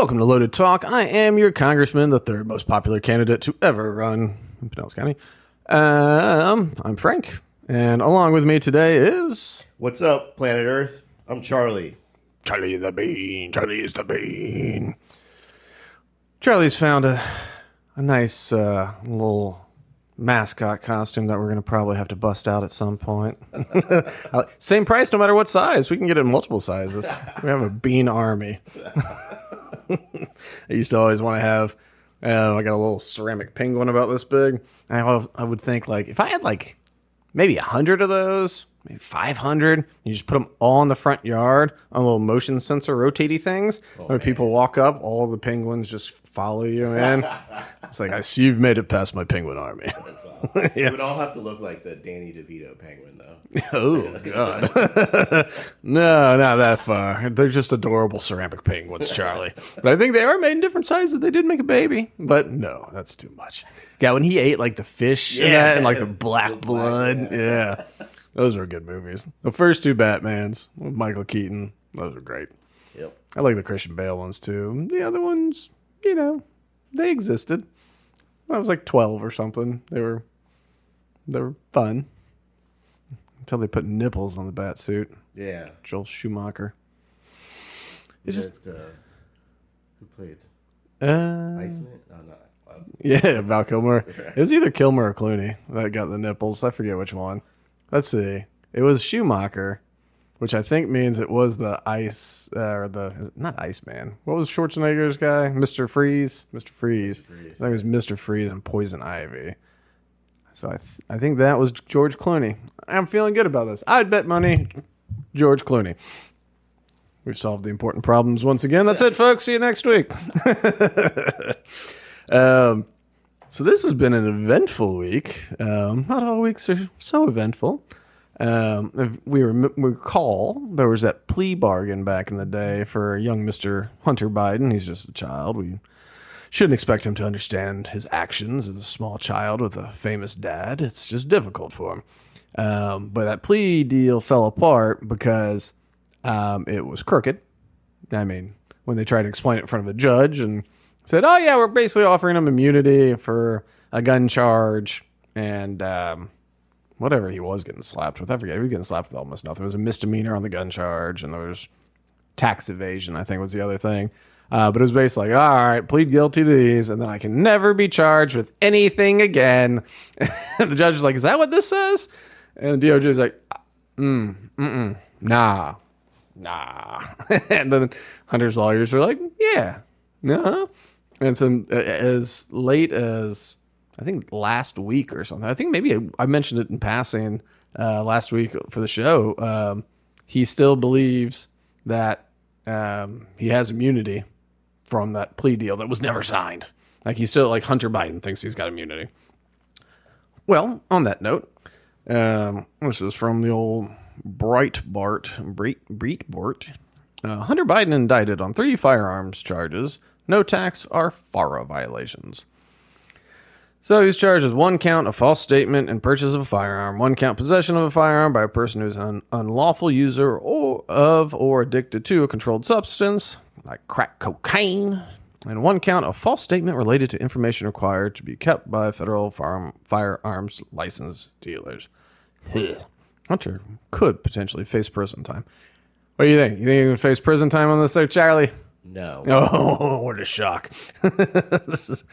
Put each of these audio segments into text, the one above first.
Welcome to Loaded Talk. I am your congressman, the third most popular candidate to ever run in Pinellas County. Um, I'm Frank, and along with me today is What's up, planet Earth? I'm Charlie. Charlie the Bean. Charlie is the Bean. Charlie's found a a nice uh, little mascot costume that we're going to probably have to bust out at some point. Uh, Same price, no matter what size. We can get it in multiple sizes. We have a bean army. I used to always want to have. Uh, I got a little ceramic penguin about this big. I, I would think like if I had like maybe a hundred of those, maybe five hundred. You just put them all in the front yard on little motion sensor rotating things. Oh, when people walk up, all the penguins just follow you in. it's like I see you've made it past my penguin army. It would all have to look like the Danny DeVito penguin, though. oh god, no, not that far. They're just adorable ceramic penguins, Charlie. But I think they are made in different sizes. They did make a baby, but no, that's too much. Yeah, when he ate like the fish and that, and like the black blood, yeah. Those were good movies. The first two Batmans with Michael Keaton, those are great. Yep. I like the Christian Bale ones too. The other ones, you know, they existed. I was like twelve or something. They were, they were fun until they put nipples on the bat suit. Yeah. Joel Schumacher. It just, it, uh, who played uh, Iceman? No. Uh, yeah, Val Kilmer. It was either Kilmer or Clooney that got the nipples. I forget which one. Let's see. It was Schumacher, which I think means it was the ice uh, or the not Iceman. What was Schwarzenegger's guy? Mister Freeze. Mister Freeze. Freeze. I think it was Mister Freeze and Poison Ivy. So I th- I think that was George Clooney. I'm feeling good about this. I'd bet money George Clooney. We've solved the important problems once again. That's it, folks. See you next week. um, so this has been an eventful week. Um, not all weeks are so eventful. Um, we recall there was that plea bargain back in the day for young Mister Hunter Biden. He's just a child. We shouldn't expect him to understand his actions as a small child with a famous dad. It's just difficult for him. Um, but that plea deal fell apart because um, it was crooked. I mean, when they tried to explain it in front of a judge and said, "Oh yeah, we're basically offering him immunity for a gun charge and um, whatever he was getting slapped with. I forget. He was getting slapped with almost nothing. It was a misdemeanor on the gun charge, and there was tax evasion. I think was the other thing. Uh, but it was basically like, all right, plead guilty to these, and then I can never be charged with anything again. the judge is like, is that what this says? And the DOJ is like, mm, mm-mm, nah, nah. and then Hunter's lawyers were like, yeah, no. And so uh, as late as I think last week or something, I think maybe I, mentioned it in passing uh, last week for the show. Um, he still believes that um, he has immunity from that plea deal that was never signed. Like he's still like Hunter Biden thinks he's got immunity. Well, on that note, um, this is from the old Breitbart, Breit, Breitbart. Uh, Hunter Biden indicted on three firearms charges, no tax or FARA violations. So he's charged with one count of false statement and purchase of a firearm, one count possession of a firearm by a person who's an unlawful user or of or addicted to a controlled substance like crack cocaine, and one count of false statement related to information required to be kept by federal farm, firearms license dealers. Hunter could potentially face prison time. What do you think? You think he would face prison time on this there, Charlie? No. Oh, what a shock. is,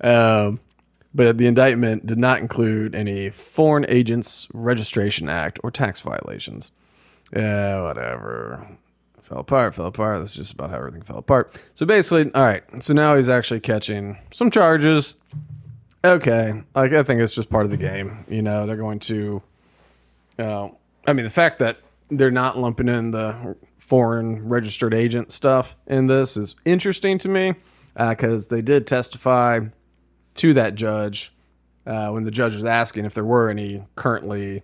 um, but the indictment did not include any Foreign Agents Registration Act or tax violations. Yeah, whatever. Fell apart, fell apart. That's just about how everything fell apart. So basically, all right. So now he's actually catching some charges. Okay. Like, I think it's just part of the game. You know, they're going to, uh, I mean, the fact that they're not lumping in the foreign registered agent stuff in this is interesting to me because they did testify to that judge uh, when the judge was asking if there were any currently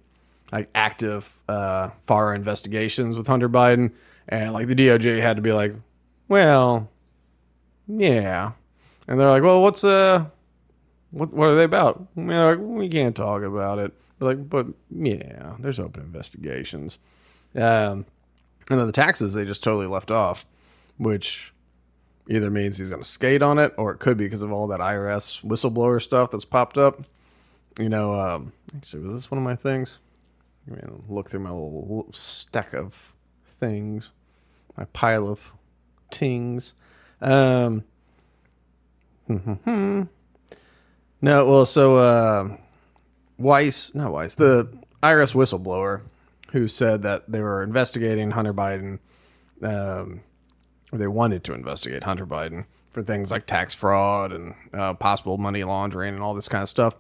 like active uh, FARA investigations with Hunter Biden, and like the DOJ had to be like, well, yeah, and they're like, well, what's uh, what what are they about? And they're like, we can't talk about it. But like, but yeah, there's open investigations. Um, and then the taxes they just totally left off, which either means he's going to skate on it, or it could be because of all that IRS whistleblower stuff that's popped up. You know, um, actually, was this one of my things? Let me look through my little, little stack of things, my pile of tings. Um, no, well, so uh, Weiss, not Weiss, the IRS whistleblower who said that they were investigating Hunter Biden, um, or they wanted to investigate Hunter Biden for things like tax fraud and uh, possible money laundering and all this kind of stuff.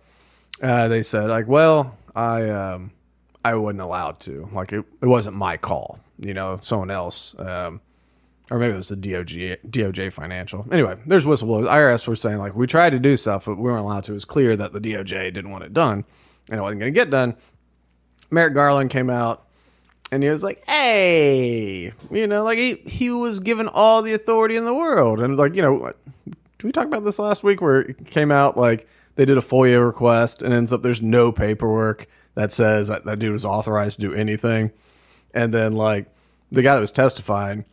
Uh, they said like, well, I um, I wasn't allowed to. Like it, it wasn't my call. You know, someone else. Um, or maybe it was the DOJ, DOJ financial. Anyway, there's whistleblowers. IRS were saying like we tried to do stuff, but we weren't allowed to. It was clear that the DOJ didn't want it done, and it wasn't going to get done. Merrick Garland came out, and he was like, "Hey, you know, like he he was given all the authority in the world, and like you know, did we talk about this last week where it came out like they did a FOIA request, and ends up there's no paperwork that says that that dude was authorized to do anything, and then like the guy that was testifying."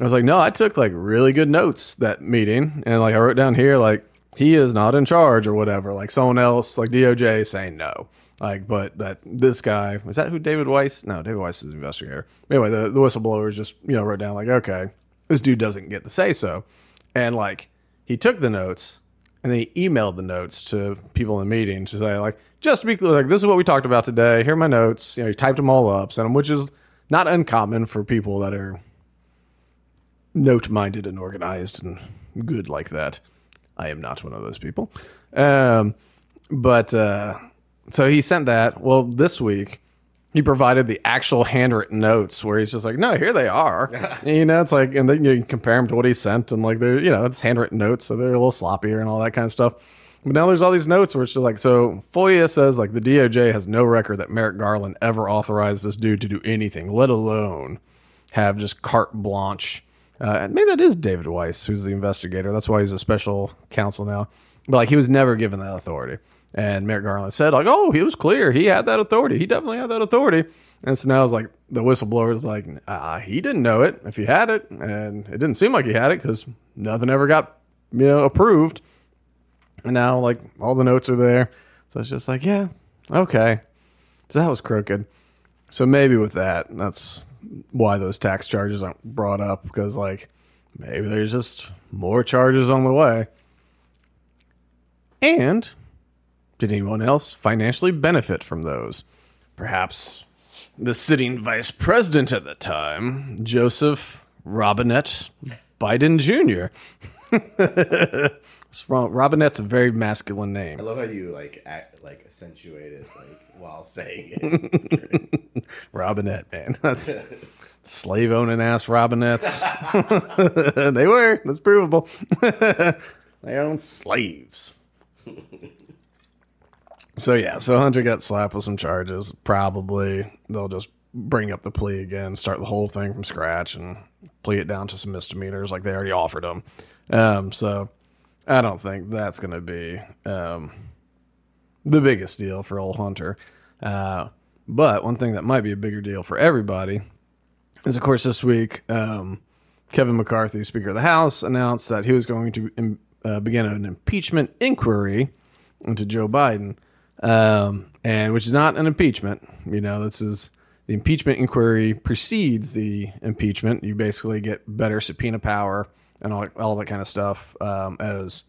I was like, no, I took like really good notes that meeting, and like I wrote down here like he is not in charge or whatever. Like someone else, like DOJ, saying no. Like, but that this guy was that who David Weiss? No, David Weiss is an investigator. Anyway, the, the whistleblowers just you know wrote down like, okay, this dude doesn't get the say so, and like he took the notes and then he emailed the notes to people in the meeting to say like, just to be clear, like this is what we talked about today. Here are my notes. You know, he typed them all up, sent them, which is not uncommon for people that are note minded and organized and good like that. I am not one of those people. Um, but uh, so he sent that. Well, this week he provided the actual handwritten notes where he's just like, no, here they are. you know, it's like, and then you can compare them to what he sent, and like they're, you know, it's handwritten notes, so they're a little sloppier and all that kind of stuff. But now there's all these notes where it's just like, so FOIA says like the DOJ has no record that Merrick Garland ever authorized this dude to do anything, let alone have just carte blanche uh, maybe that is David Weiss, who's the investigator. That's why he's a special counsel now. But like he was never given that authority. And Merrick Garland said, like, oh, he was clear. He had that authority. He definitely had that authority. And so now it's like the whistleblower is like, ah, he didn't know it if he had it. And it didn't seem like he had it because nothing ever got, you know, approved. And now, like, all the notes are there. So it's just like, yeah, okay. So that was crooked. So maybe with that, that's why those tax charges aren't brought up because like maybe there's just more charges on the way. And did anyone else financially benefit from those? Perhaps the sitting vice president at the time, Joseph Robinette Biden Jr. Robinette's a very masculine name. I love how you like act, like accentuate it like while saying it. Robinette, man. That's slave owning ass Robinettes. they were. That's provable. they own slaves. So yeah, so Hunter got slapped with some charges. Probably they'll just bring up the plea again, start the whole thing from scratch, and plea it down to some misdemeanors like they already offered him. Um, so I don't think that's going to be um, the biggest deal for old Hunter. Uh, but one thing that might be a bigger deal for everybody is, of course, this week, um, Kevin McCarthy, Speaker of the House, announced that he was going to um, uh, begin an impeachment inquiry into Joe Biden, um, and which is not an impeachment. You know, this is the impeachment inquiry precedes the impeachment. You basically get better subpoena power and all, all that kind of stuff um, as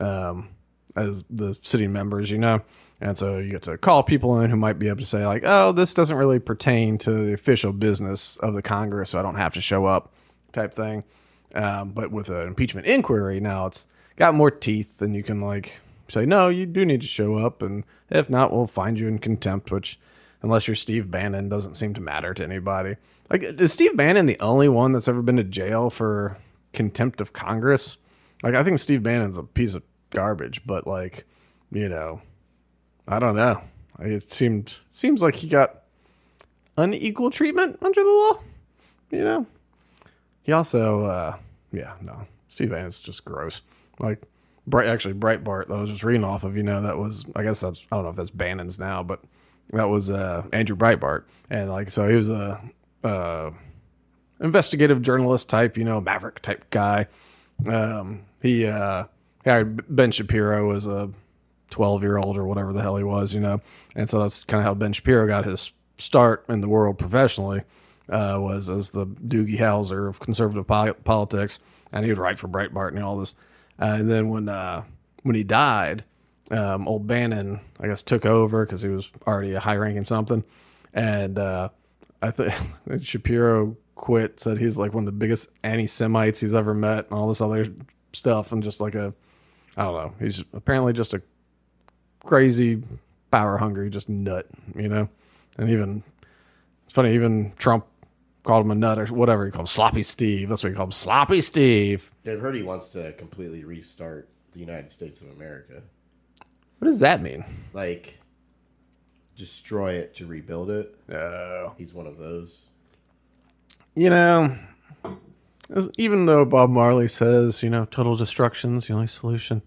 um, as the sitting members, you know. And so you get to call people in who might be able to say, like, oh, this doesn't really pertain to the official business of the Congress, so I don't have to show up, type thing. Um, but with an impeachment inquiry, now it's got more teeth, and you can, like, say, no, you do need to show up. And if not, we'll find you in contempt, which, unless you're Steve Bannon, doesn't seem to matter to anybody. Like, is Steve Bannon the only one that's ever been to jail for contempt of Congress? Like, I think Steve Bannon's a piece of garbage, but, like, you know I don't know. It seemed seems like he got unequal treatment under the law. You know. He also, uh, yeah, no, Steve Bannon's just gross. Like, bright actually Breitbart. That I was just reading off of. You know, that was I guess that's I don't know if that's Bannon's now, but that was uh, Andrew Breitbart, and like so he was a uh, investigative journalist type, you know, maverick type guy, Um, he uh, hired Ben Shapiro as a 12 year old or whatever the hell he was, you know. And so that's kind of how Ben Shapiro got his start in the world professionally, uh, was as the Doogie Howser of conservative poli- politics. And he would write for Breitbart and all this. Uh, and then when uh, when he died, um, old Bannon, I guess, took over because he was already a high ranking something. And uh, I think Shapiro quit, said he's like one of the biggest anti Semites he's ever met and all this other stuff. And just like a, I don't know, he's apparently just a crazy, power hungry, just nut, you know? And even, it's funny, even Trump called him a nut or whatever he called him, Sloppy Steve. That's what he called him, Sloppy Steve. I've heard he wants to completely restart the United States of America. What does that mean? Like, destroy it to rebuild it. Oh. He's one of those. you know, even though Bob Marley says, you know, total destruction's the only solution,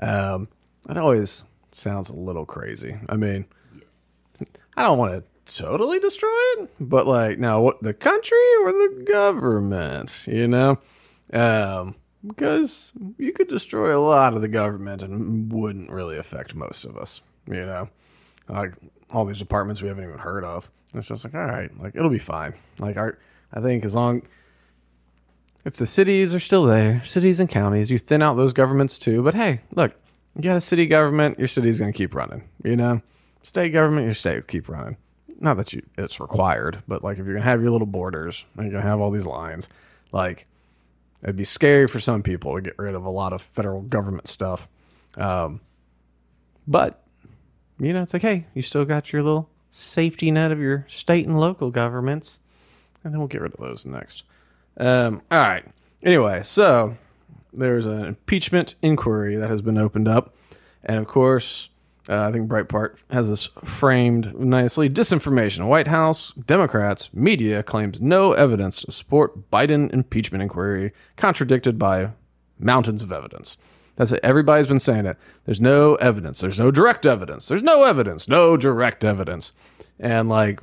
um, it always sounds a little crazy. I mean, I don't want to totally destroy it, but like, now what the country or the government, you know? Um, because you could destroy a lot of the government and wouldn't really affect most of us, you know? Like all these departments we haven't even heard of. It's just like, all right, like it'll be fine. Like our, I think as long if the cities are still there, cities and counties, you thin out those governments too. But hey, look, you got a city government, your city's gonna keep running. You know, state government, your state will keep running. Not that you it's required, but like if you're gonna have your little borders and you're gonna have all these lines, like it'd be scary for some people to get rid of a lot of federal government stuff. Um, but you know, it's like, hey, you still got your little safety net of your state and local governments, and then we'll get rid of those next. Um, all right. Anyway, so there's an impeachment inquiry that has been opened up, and of course, uh, I think Breitbart has this framed nicely. Disinformation. White House Democrats media claims no evidence to support Biden impeachment inquiry, contradicted by mountains of evidence. That's it. Everybody's been saying it. There's no evidence. There's no direct evidence. There's no evidence. No direct evidence. And like,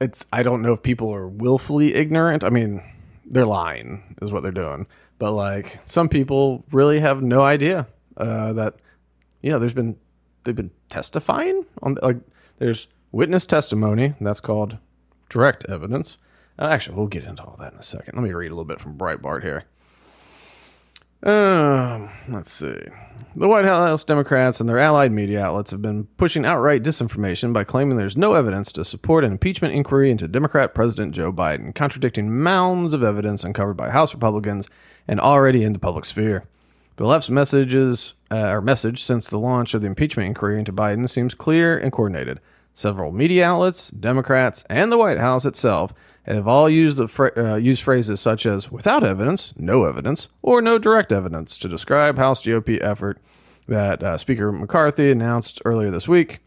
it's, I don't know if people are willfully ignorant. I mean, they're lying, is what they're doing. But like, some people really have no idea uh, that, you know, there's been, they've been testifying on, like, there's witness testimony. That's called direct evidence. Uh, actually, we'll get into all that in a second. Let me read a little bit from Breitbart here. Um, let's see. The White House Democrats and their allied media outlets have been pushing outright disinformation by claiming there's no evidence to support an impeachment inquiry into Democrat President Joe Biden, contradicting mounds of evidence uncovered by House Republicans and already in the public sphere. The left's messages, uh, or message since the launch of the impeachment inquiry into Biden seems clear and coordinated. Several media outlets, Democrats, and the White House itself have all used the fra- uh, used phrases such as "without evidence," "no evidence," or "no direct evidence" to describe House GOP effort that uh, Speaker McCarthy announced earlier this week.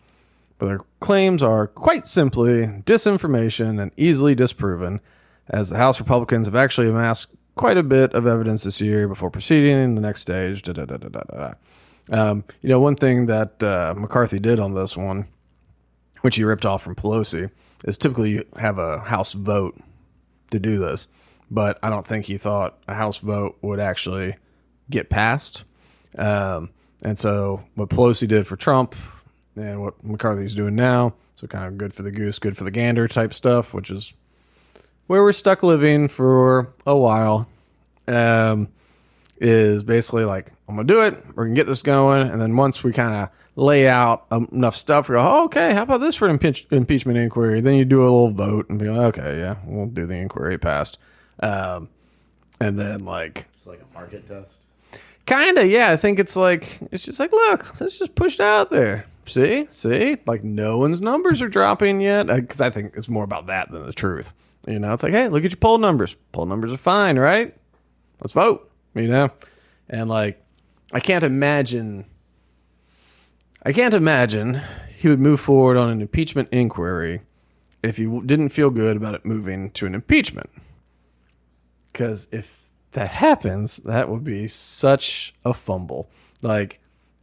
But their claims are quite simply disinformation and easily disproven, as the House Republicans have actually amassed quite a bit of evidence this year before proceeding in the next stage. Da, da, da, da, da, da. Um, you know, one thing that uh, McCarthy did on this one, which he ripped off from Pelosi, is typically you have a House vote to do this, but I don't think he thought a House vote would actually get passed. Um, and so what Pelosi did for Trump and what McCarthy's doing now, so kind of good for the goose, good for the gander type stuff, which is where we're stuck living for a while. Um, is basically like I'm gonna do it. We're gonna get this going, and then once we kind of lay out enough stuff, we go, oh, okay, how about this for an impeach- impeachment inquiry? Then you do a little vote and be like, okay, yeah, we'll do the inquiry passed. Um, and then like It's like a market test. Kinda, yeah. I think it's like it's just like, look, let's just push it out there. See, see, like no one's numbers are dropping yet because I think it's more about that than the truth. You know, it's like, hey, look at your poll numbers. Poll numbers are fine, right? Let's vote. You know, and like, I can't imagine. I can't imagine he would move forward on an impeachment inquiry if he didn't feel good about it moving to an impeachment. Because if that happens, that would be such a fumble. Like,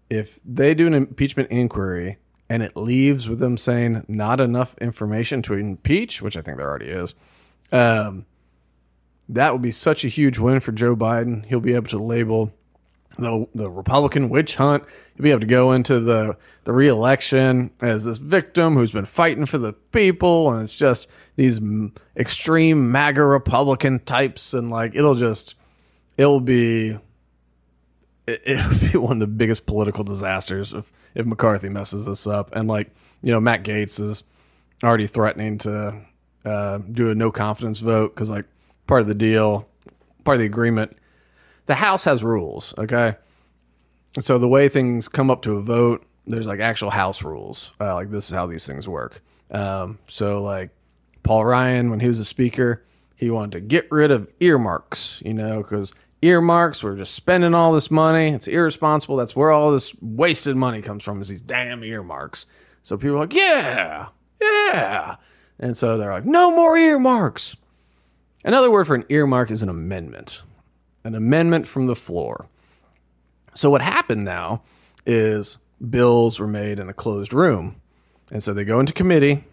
if they do an impeachment inquiry and it leaves with them saying not enough information to impeach, which I think there already is, um, that would be such a huge win for Joe Biden. He'll be able to label the the Republican witch hunt. He'll be able to go into the the reelection as this victim who's been fighting for the people, and it's just these extreme MAGA Republican types, and like it'll just it'll be it, it'll be one of the biggest political disasters if if McCarthy messes this up, and like you know Matt Gaetz is already threatening to uh, do a no confidence vote because like part of the deal, part of the agreement the House has rules, okay? So the way things come up to a vote, there's like actual House rules. Uh, like this is how these things work. Um, so like Paul Ryan, when he was a speaker, he wanted to get rid of earmarks, you know, because earmarks we're just spending all this money. It's irresponsible. That's where all this wasted money comes from is these damn earmarks. So people are like, yeah, yeah. And so they're like, no more earmarks. Another word for an earmark is an amendment an amendment from the floor. So what happened now is bills were made in a closed room. And so they go into committee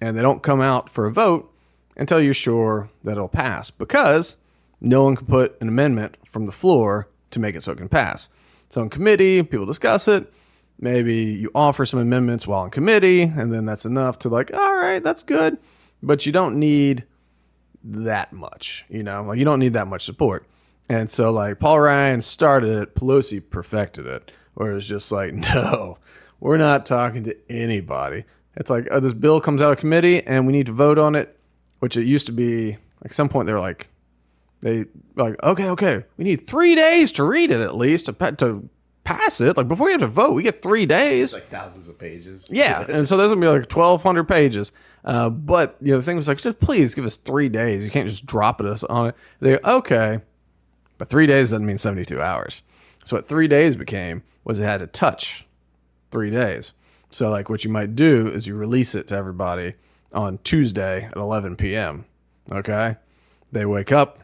and they don't come out for a vote until you're sure that it'll pass because no one can put an amendment from the floor to make it so it can pass. So in committee, people discuss it. Maybe you offer some amendments while in committee, and then that's enough to like, all right, that's good. But you don't need that much, you know, like you don't need that much support. And so, like, Paul Ryan started it, Pelosi perfected it, where it's just like, no, we're not talking to anybody. It's like, oh, this bill comes out of committee and we need to vote on it, which it used to be, like, some point they were like, they, like, okay, okay, we need three days to read it at least to, to pass it. Like, before you have to vote, we get three days. Like thousands of pages. Yeah, and so there's gonna be like 1,200 pages. Uh, but you know, the thing was like, just please give us three days. You can't just drop it us on it. They okay, but three days doesn't mean 72 hours. So what three days became was it had to touch three days. So like what you might do is you release it to everybody on Tuesday at 11 p.m. Okay, they wake up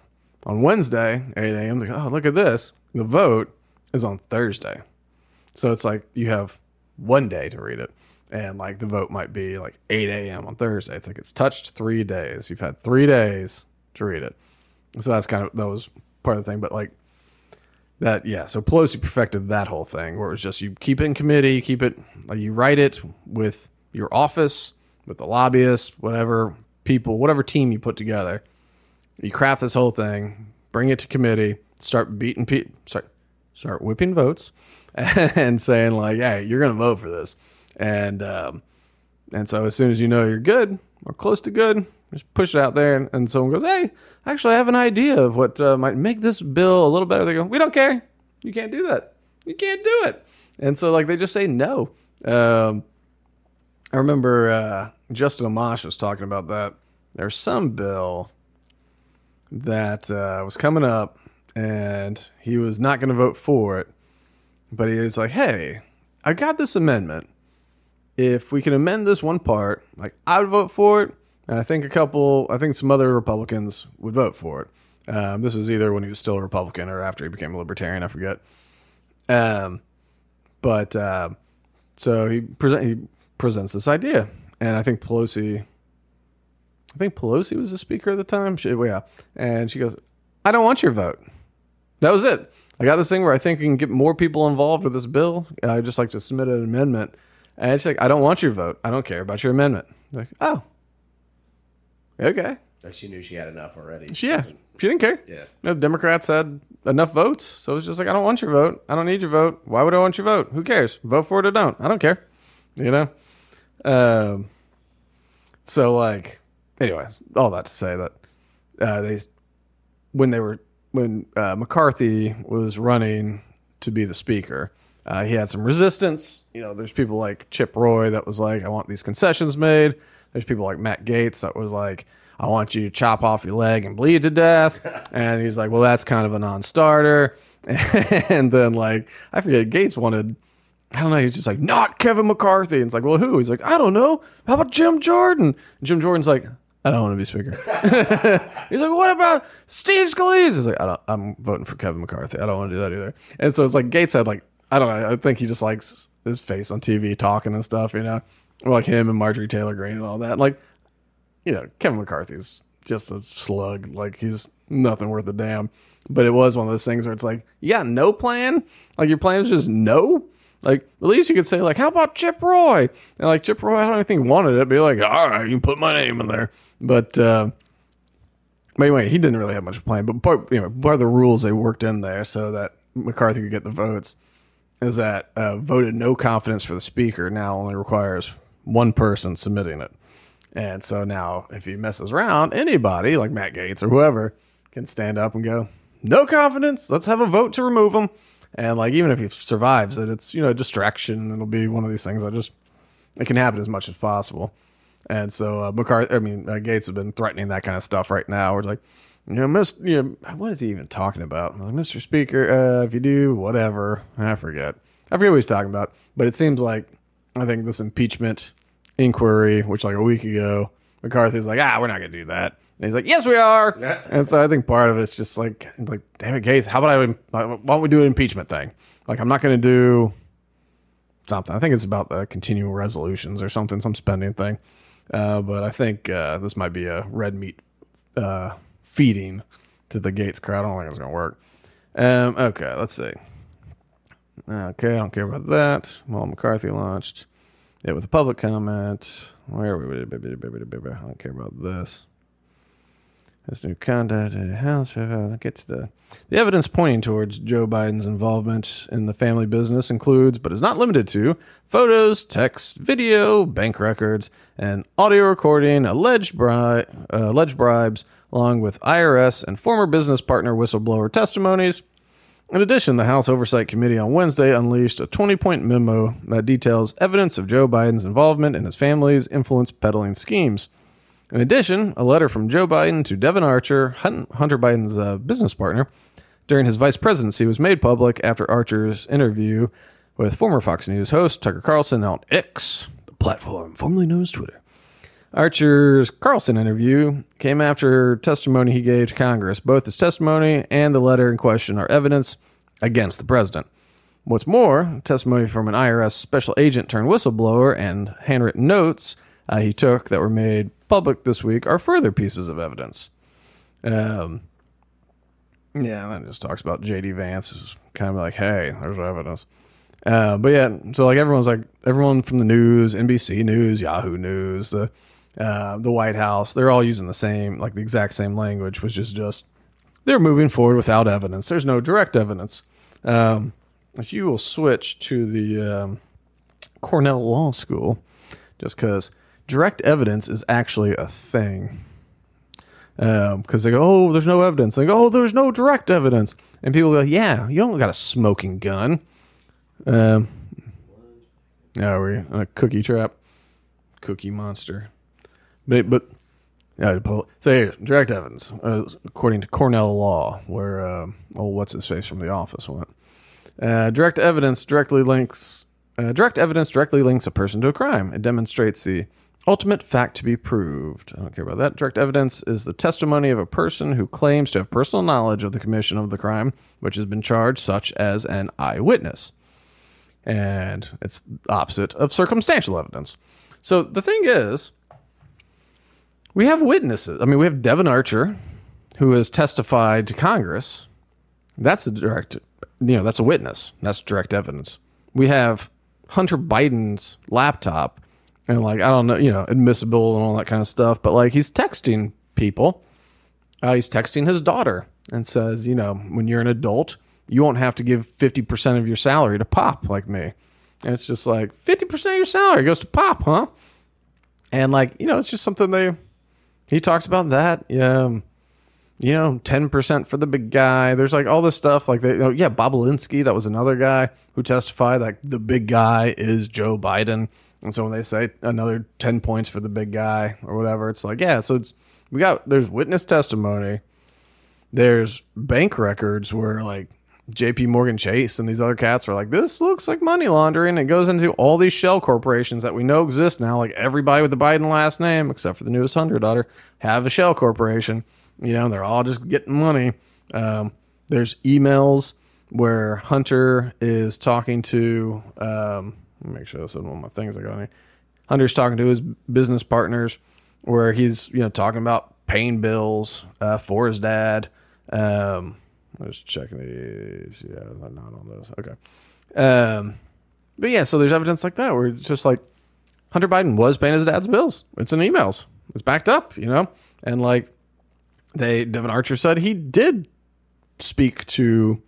on Wednesday 8 a.m. Go, oh look at this. The vote is on Thursday. So it's like you have one day to read it. And like the vote might be like 8 a.m. on Thursday. It's like it's touched three days. You've had three days to read it. So that's kind of that was part of the thing, but like that, yeah. So Pelosi perfected that whole thing where it was just you keep it in committee, you keep it, like you write it with your office, with the lobbyists, whatever people, whatever team you put together. You craft this whole thing, bring it to committee, start beating people, start start whipping votes, and saying like, "Hey, you're going to vote for this," and um, and so as soon as you know you're good or close to good, just push it out there, and, and someone goes, "Hey, actually, I have an idea of what uh, might make this bill a little better." They go, "We don't care. You can't do that. You can't do it." And so, like, they just say no. Um, I remember uh, Justin Amash was talking about that. There's some bill that uh, was coming up, and he was not going to vote for it, but he was like, "Hey, I got this amendment. If we can amend this one part, like I would vote for it." And I think a couple, I think some other Republicans would vote for it. Um, this was either when he was still a Republican or after he became a Libertarian. I forget. Um, but uh, so he present he presents this idea, and I think Pelosi, I think Pelosi was the speaker at the time. She, well, yeah, and she goes, "I don't want your vote." That was it. I got this thing where I think we can get more people involved with this bill. I just like to submit an amendment, and she's like, "I don't want your vote. I don't care about your amendment." I'm like, oh, Okay. Like she knew she had enough already. She, yeah. She didn't care. Yeah. The Democrats had enough votes, so it's just like I don't want your vote. I don't need your vote. Why would I want your vote? Who cares? Vote for it or don't. I don't care. You know. Um. So like, anyways, all that to say that uh, they when they were when uh, McCarthy was running to be the speaker, uh, he had some resistance. You know, there's people like Chip Roy that was like, I want these concessions made. There's people like Matt Gaetz that was like, I want you to chop off your leg and bleed to death. and he's like, well, that's kind of a non-starter. and then like, I forget, Gaetz wanted, I don't know, he's just like, not Kevin McCarthy. And it's like, well, who? He's like, I don't know. How about Jim Jordan? And Jim Jordan's like, I don't want to be speaker. He's like, what about Steve Scalise? He's like, I don't, I'm voting for Kevin McCarthy. I don't want to do that either. And so it's like Gaetz had like, I don't know. I think he just likes his face on TV talking and stuff, you know, like him and Marjorie Taylor Greene and all that. Like, you know, Kevin McCarthy's just a slug. Like he's nothing worth a damn. But it was one of those things where it's like, you got no plan? Like your plan is just no? Like at least you could say like, how about Chip Roy? And like Chip Roy, I don't think wanted it. Be like, all right, you can put my name in there. But uh, but anyway, he didn't really have much of a plan. But part you know part of the rules they worked in there so that McCarthy could get the votes is that uh, voted no confidence for the speaker now only requires one person submitting it. And so now, if he messes around, anybody like Matt Gaetz or whoever can stand up and go, "No confidence. Let's have a vote to remove him." And like, even if he survives it, it's you know a distraction. It'll be one of these things I just it can happen as much as possible. And so uh, McCarthy, I mean uh, Gaetz has been threatening that kind of stuff right now. We're like, you know, Mr. You know, what is he even talking about? Like, Mr. Speaker, uh, if you do whatever, I forget. I forget what he's talking about. But it seems like I think this impeachment inquiry, which like a week ago, McCarthy's like, ah, we're not gonna do that. And he's like, yes, we are. and so I think part of it's just like, like, damn it, Gaetz, how about I? Why don't we do an impeachment thing? Like, I'm not gonna do something. I think it's about the continual resolutions or something, some spending thing. Uh, but I think uh, this might be a red meat uh, feeding to the Gaetz crowd. I don't think it's going to work. Um, okay, let's see. Okay, I don't care about that. Well, McCarthy launched it with a public comment. Where are we? I don't care about this. This new conduct in the House. Get to the the evidence pointing towards Joe Biden's involvement in the family business includes, but is not limited to, photos, text, video, bank records, and audio recording, alleged bri- uh, alleged bribes, along with IRS and former business partner whistleblower testimonies. In addition, the House Oversight Committee on Wednesday unleashed a 20 point memo that details evidence of Joe Biden's involvement in his family's influence peddling schemes. In addition, a letter from Joe Biden to Devon Archer, Hunter Biden's uh, business partner, during his vice presidency was made public after Archer's interview with former Fox News host Tucker Carlson on X, the platform formerly known as Twitter. Archer's Carlson interview came after testimony he gave to Congress. Both his testimony and the letter in question are evidence against the president. What's more, testimony from an IRS special agent turned whistleblower and handwritten notes uh, he took that were made public this week are further pieces of evidence. Um, yeah, that just talks about JD Vance is kind of like, hey, there's evidence. Uh, but yeah, so like everyone's like everyone from the news, NBC News, Yahoo News, the uh, the White House, they're all using the same, like the exact same language, which is just they're moving forward without evidence. There's no direct evidence. Um, if you will switch to the um, Cornell Law School, just because direct evidence is actually a thing. Because um, they go, oh, there's no evidence. They go, oh, there's no direct evidence. And people go, yeah, you don't got a smoking gun. Um, are we a cookie trap? Cookie monster. But, but yeah, so here, direct evidence, uh, according to Cornell law, where, uh, oh, what's his face from The Office went. Uh, direct evidence directly links, uh, direct evidence directly links a person to a crime. It demonstrates the Ultimate fact to be proved. I don't care about that. Direct evidence is the testimony of a person who claims to have personal knowledge of the commission of the crime which has been charged, such as an eyewitness. And it's opposite of circumstantial evidence. So the thing is, we have witnesses. I mean, we have Devon Archer, who has testified to Congress. That's a direct, you know, that's a witness. That's direct evidence. We have Hunter Biden's laptop and like I don't know, you know, admissible and all that kind of stuff. But like he's texting people. Uh, he's texting his daughter and says, you know, when you're an adult, you won't have to give fifty percent of your salary to Pop like me. And it's just like fifty percent of your salary goes to Pop, huh? And like you know, it's just something they. He talks about that. Yeah you know, ten percent for the big guy. There's like all this stuff. Like they, oh, yeah, Bobulinski, that was another guy who testified like the big guy is Joe Biden. And so when they say another 10 points for the big guy or whatever, it's like, yeah, so it's, we got, there's witness testimony. There's bank records where like JP Morgan Chase and these other cats are like, this looks like money laundering. It goes into all these shell corporations that we know exist now. Like everybody with the Biden last name, except for the newest Hunter daughter, have a shell corporation. You know, they're all just getting money. Um, there's emails where Hunter is talking to, um, make sure this is one of my things I got on here. Hunter's talking to his business partners where he's, you know, talking about paying bills uh, for his dad. Um, I was checking these. Yeah, I'm not on those. Okay. Um, but yeah, so there's evidence like that where it's just like Hunter Biden was paying his dad's bills. It's in emails. It's backed up, you know? And like they Devon Archer said he did speak to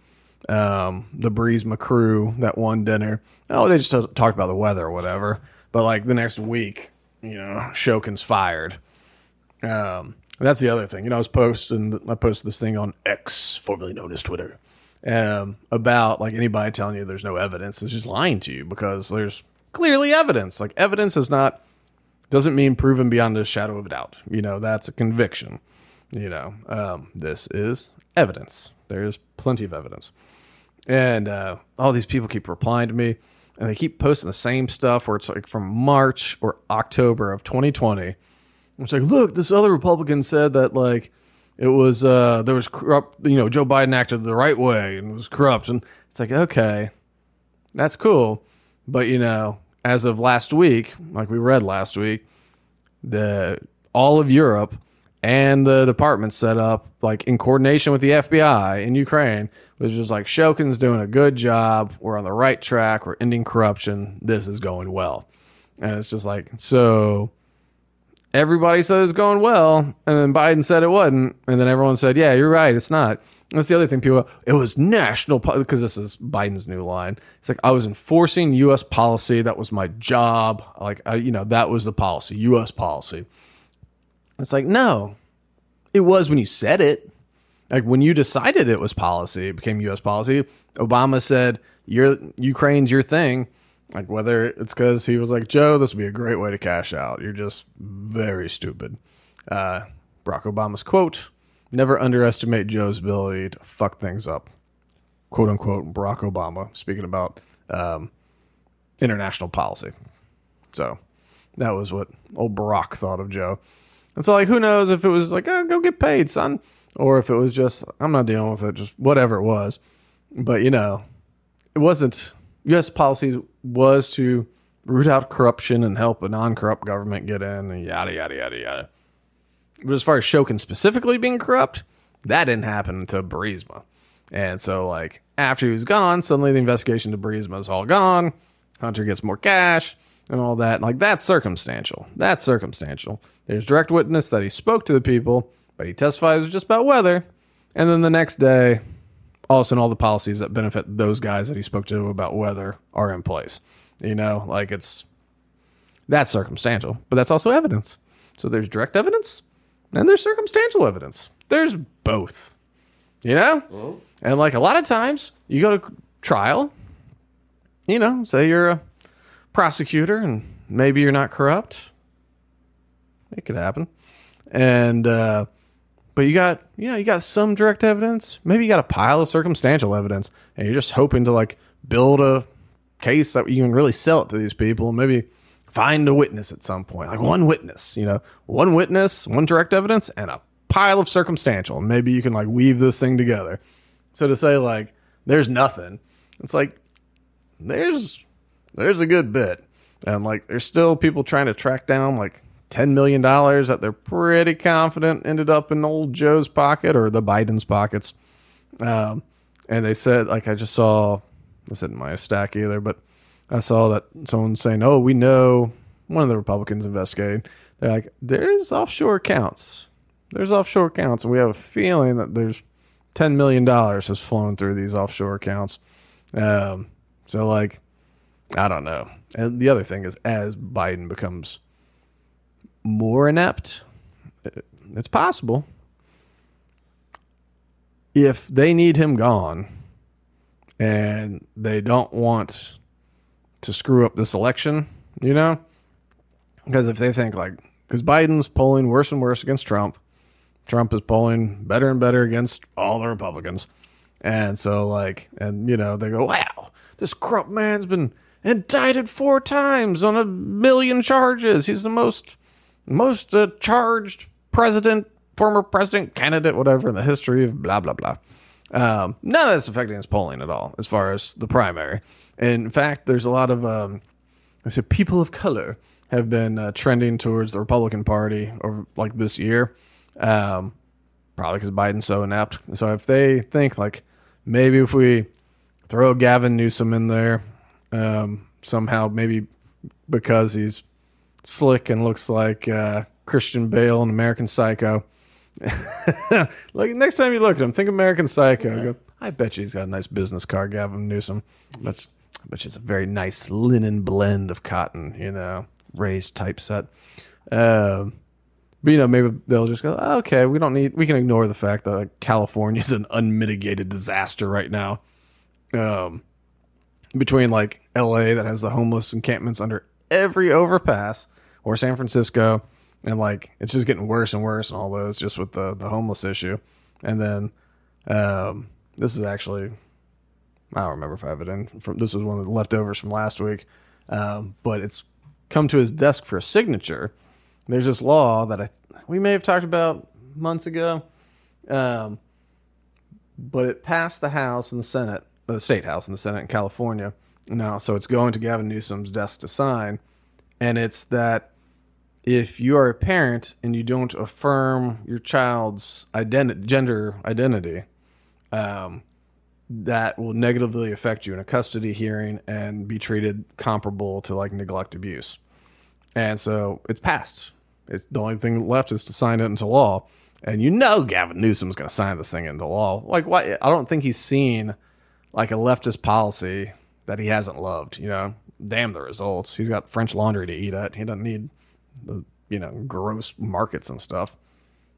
um, the Breeze crew that one dinner. Oh, they just talked about the weather or whatever. But like the next week, you know, Shokin's fired. Um, that's the other thing. You know, I was posting, I posted this thing on X, formerly known as Twitter, um, about like anybody telling you there's no evidence is just lying to you because there's clearly evidence. Like evidence is not doesn't mean proven beyond a shadow of a doubt. You know, that's a conviction. You know, um, this is evidence. There is plenty of evidence. And uh, all these people keep replying to me and they keep posting the same stuff where it's like from March or October of 2020. It's like, look, this other Republican said that like it was uh there was corrupt, you know, Joe Biden acted the right way and was corrupt, and it's like, okay, that's cool, but you know, as of last week, like we read last week, the all of Europe and the department set up like in coordination with the FBI in Ukraine was just like Shokin's doing a good job. We're on the right track. We're ending corruption. This is going well. And it's just like, so everybody said it was going well. And then Biden said it wasn't. And then everyone said, yeah, you're right. It's not. That's the other thing. People, it was national because this is Biden's new line. It's like I was enforcing U.S. policy. That was my job. Like, I, you know, that was the policy, U.S. policy. It's like, no, it was when you said it. Like when you decided it was policy, it became U.S. policy. Obama said, "Your Ukraine's your thing." Like whether it's because he was like, "Joe, this would be a great way to cash out." You're just very stupid. Uh, Barack Obama's quote: "Never underestimate Joe's ability to fuck things up." "Quote unquote." Barack Obama speaking about um, international policy. So that was what old Barack thought of Joe. And so, like, who knows if it was like, oh, go get paid, son, or if it was just, I'm not dealing with it, just whatever it was. But, you know, it wasn't, U.S. policy was to root out corruption and help a non corrupt government get in and yada, yada, yada, yada. But as far as Shokin specifically being corrupt, that didn't happen to Burisma. And so, like, after he was gone, suddenly the investigation to Burisma is all gone. Hunter gets more cash and all that. Like that's circumstantial. That's circumstantial. There's direct witness that he spoke to the people, but he testifies just about weather. And then the next day, all of a sudden, all the policies that benefit those guys that he spoke to about weather are in place. You know, like it's that's circumstantial, but that's also evidence. So there's direct evidence and there's circumstantial evidence. There's both. You know? Mm-hmm. And like a lot of times, you go to trial, you know, say you're a prosecutor and maybe you're not corrupt. It could happen. And uh, but you got you know, you got some direct evidence. Maybe you got a pile of circumstantial evidence and you're just hoping to like build a case that you can really sell it to these people maybe find a witness at some point. Like one witness, you know, one witness, one direct evidence and a pile of circumstantial. Maybe you can like weave this thing together. So to say like there's nothing, it's like there's there's a good bit. And like, there's still people trying to track down like $10 million that they're pretty confident ended up in old Joe's pocket or the Biden's pockets. Um, and they said, like, I just saw, this isn't my stack either, but I saw that someone saying, oh, we know one of the Republicans investigating. They're like, there's offshore accounts. There's offshore accounts. And we have a feeling that there's $10 million has flown through these offshore accounts. Um, so, like, I don't know. And the other thing is, as Biden becomes more inept, uh, it's possible. If they need him gone and they don't want to screw up this election, you know? Because if they think, like, because Biden's polling worse and worse against Trump, Trump is polling better and better against all the Republicans. And so, like, and, you know, they go, wow, this corrupt man's been indicted four times on a million charges. He's the most most uh, charged president, former president, candidate, whatever in the history of blah blah blah. Um, none of that's affecting his polling at all, as far as the primary. In fact, there's a lot of um, I said people of color have been uh, trending towards the Republican Party over like this year. Um, probably because Biden's so inept. So if they think like maybe if we throw Gavin Newsom in there um, somehow, maybe because he's slick and looks like uh, Christian Bale in American Psycho. like next time you look at him, think American Psycho. Go, I bet you he's got a nice business card, Gavin Newsom. But I bet you it's a very nice linen blend of cotton, you know, raised typeset. Um, but you know, maybe they'll just go, "Oh, okay, we don't need, we can ignore the fact that California is an unmitigated disaster right now. Um, between like LA that has the homeless encampments under every overpass, or San Francisco, and like it's just getting worse and worse and all those just with the the homeless issue. And then um, this is actually I don't remember if I have it in from this was one of the leftovers from last week, um, but it's come to his desk for a signature. There's this law that I we may have talked about months ago, um, but it passed the House and the Senate, the state House and the Senate in California now, so it's going to Gavin Newsom's desk to sign, and it's that if you are a parent and you don't affirm your child's identity, gender identity, um, that will negatively affect you in a custody hearing and be treated comparable to like neglect abuse. And so it's passed. It's the only thing left is to sign it into law. And you know Gavin Newsom's going to sign this thing into law. Like, why? I don't think he's seen like a leftist policy that he hasn't loved. You know, damn the results. He's got French laundry to eat at. He doesn't need the you know gross markets and stuff.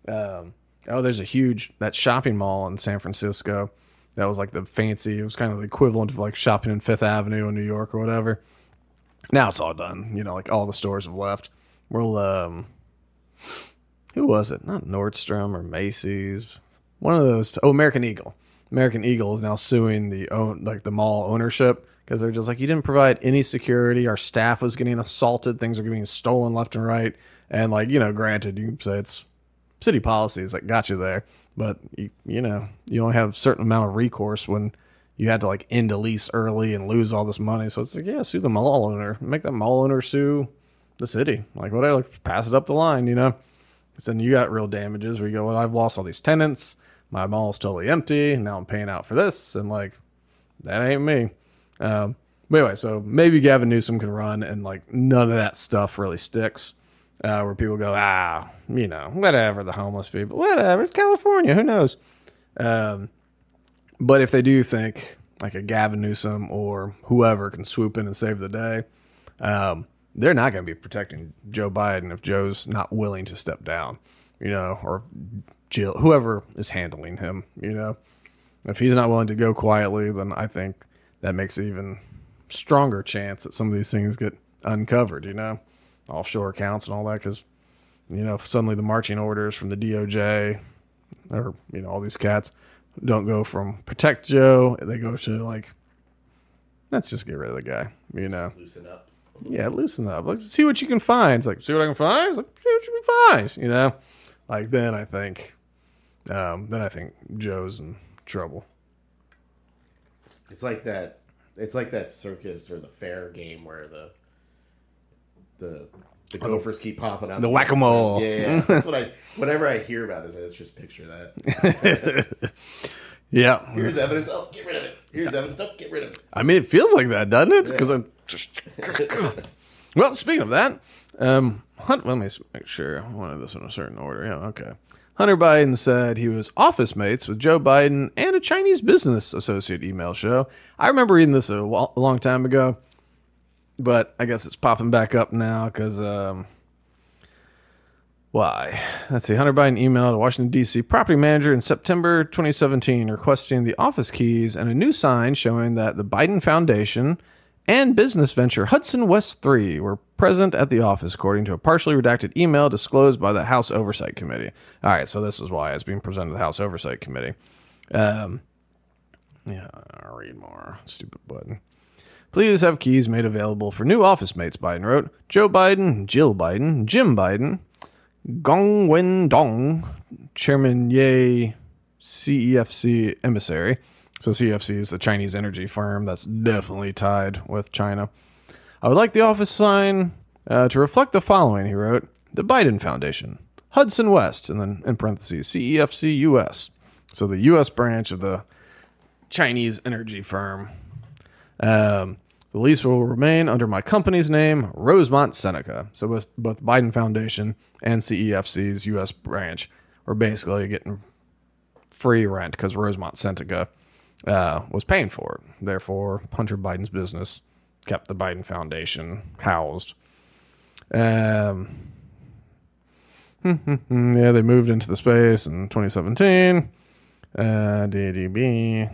Um, oh, there's a huge that shopping mall in San Francisco that was like the fancy. It was kind of the equivalent of like shopping in Fifth Avenue in New York or whatever. Now it's all done. You know, like all the stores have left. Well, um, who was it? Not Nordstrom or Macy's. One of those. Oh, American Eagle. American Eagle is now suing the own like the mall ownership because they're just like you didn't provide any security. Our staff was getting assaulted. Things are getting stolen left and right. And like you know, granted, you say it's city policies that got you there, but you you know you only have a certain amount of recourse when you had to like end a lease early and lose all this money. So it's like yeah, sue the mall owner, make that mall owner sue the city, like whatever, like, pass it up the line, you know. Because then you got real damages where you go, well, I've lost all these tenants, my mall's totally empty, now I'm paying out for this, and like that ain't me. Um, but anyway, so maybe Gavin Newsom can run, and like none of that stuff really sticks. Uh, where people go, ah, you know, whatever, the homeless people, whatever, it's California, who knows? Um, but if they do think like a Gavin Newsom or whoever can swoop in and save the day, um, they're not going to be protecting Joe Biden if Joe's not willing to step down, you know, or Jill, whoever is handling him, you know. If he's not willing to go quietly, then I think that makes even stronger chance that some of these things get uncovered, you know, offshore accounts and all that. Because, you know, suddenly the marching orders from the DOJ or, you know, all these cats don't go from protect Joe, they go to like, let's just get rid of the guy, you know. Loosen up. Yeah, loosen up. Like, see what you can find. It's like, see what I can find. It's like, see what you can find. You know, like then I think, um, then I think Joe's in trouble. It's like that. It's like that circus or the fair game where the the the gophers keep popping out. the whack-a-mole. Yeah, yeah. That's what I. Whenever I hear about this, I just picture that. Yeah, Here's evidence. Oh, get rid of it. Here's evidence. Oh, get rid of it. I mean, it feels like that, doesn't it? Because I'm just. well, speaking of that, um, Hunt, let me make sure I wanted this in a certain order. Yeah, okay. Hunter Biden said he was office mates with Joe Biden and a Chinese business associate email show. I remember reading this a, long time ago, but I guess it's popping back up now because um, why? Let's see. Hunter Biden emailed a Washington, D.C. property manager in September 2017 requesting the office keys and a new sign showing that the Biden Foundation and business venture Hudson West 3 were present at the office, according to a partially redacted email disclosed by the House Oversight Committee. All right, so this is why it's being presented to the House Oversight Committee. Um, yeah, I'll read more. Stupid button. Please have keys made available for new office mates, Biden wrote. Joe Biden, Jill Biden, Jim Biden, Gong Wen Dong, Chairman Ye, CEFC emissary. So CFC is the Chinese energy firm that's definitely tied with China. I would like the office sign uh, to reflect the following, he wrote. The Biden Foundation, Hudson West, and then in parentheses, CEFC US. So the US branch of the Chinese energy firm. Um, the lease will remain under my company's name, Rosemont Seneca. So both, both Biden Foundation and CEFC's U.S. branch are basically getting free rent because Rosemont Seneca uh, was paying for it. Therefore, Hunter Biden's business kept the Biden Foundation housed. Um, yeah, they moved into the space in 2017. Uh, DDB.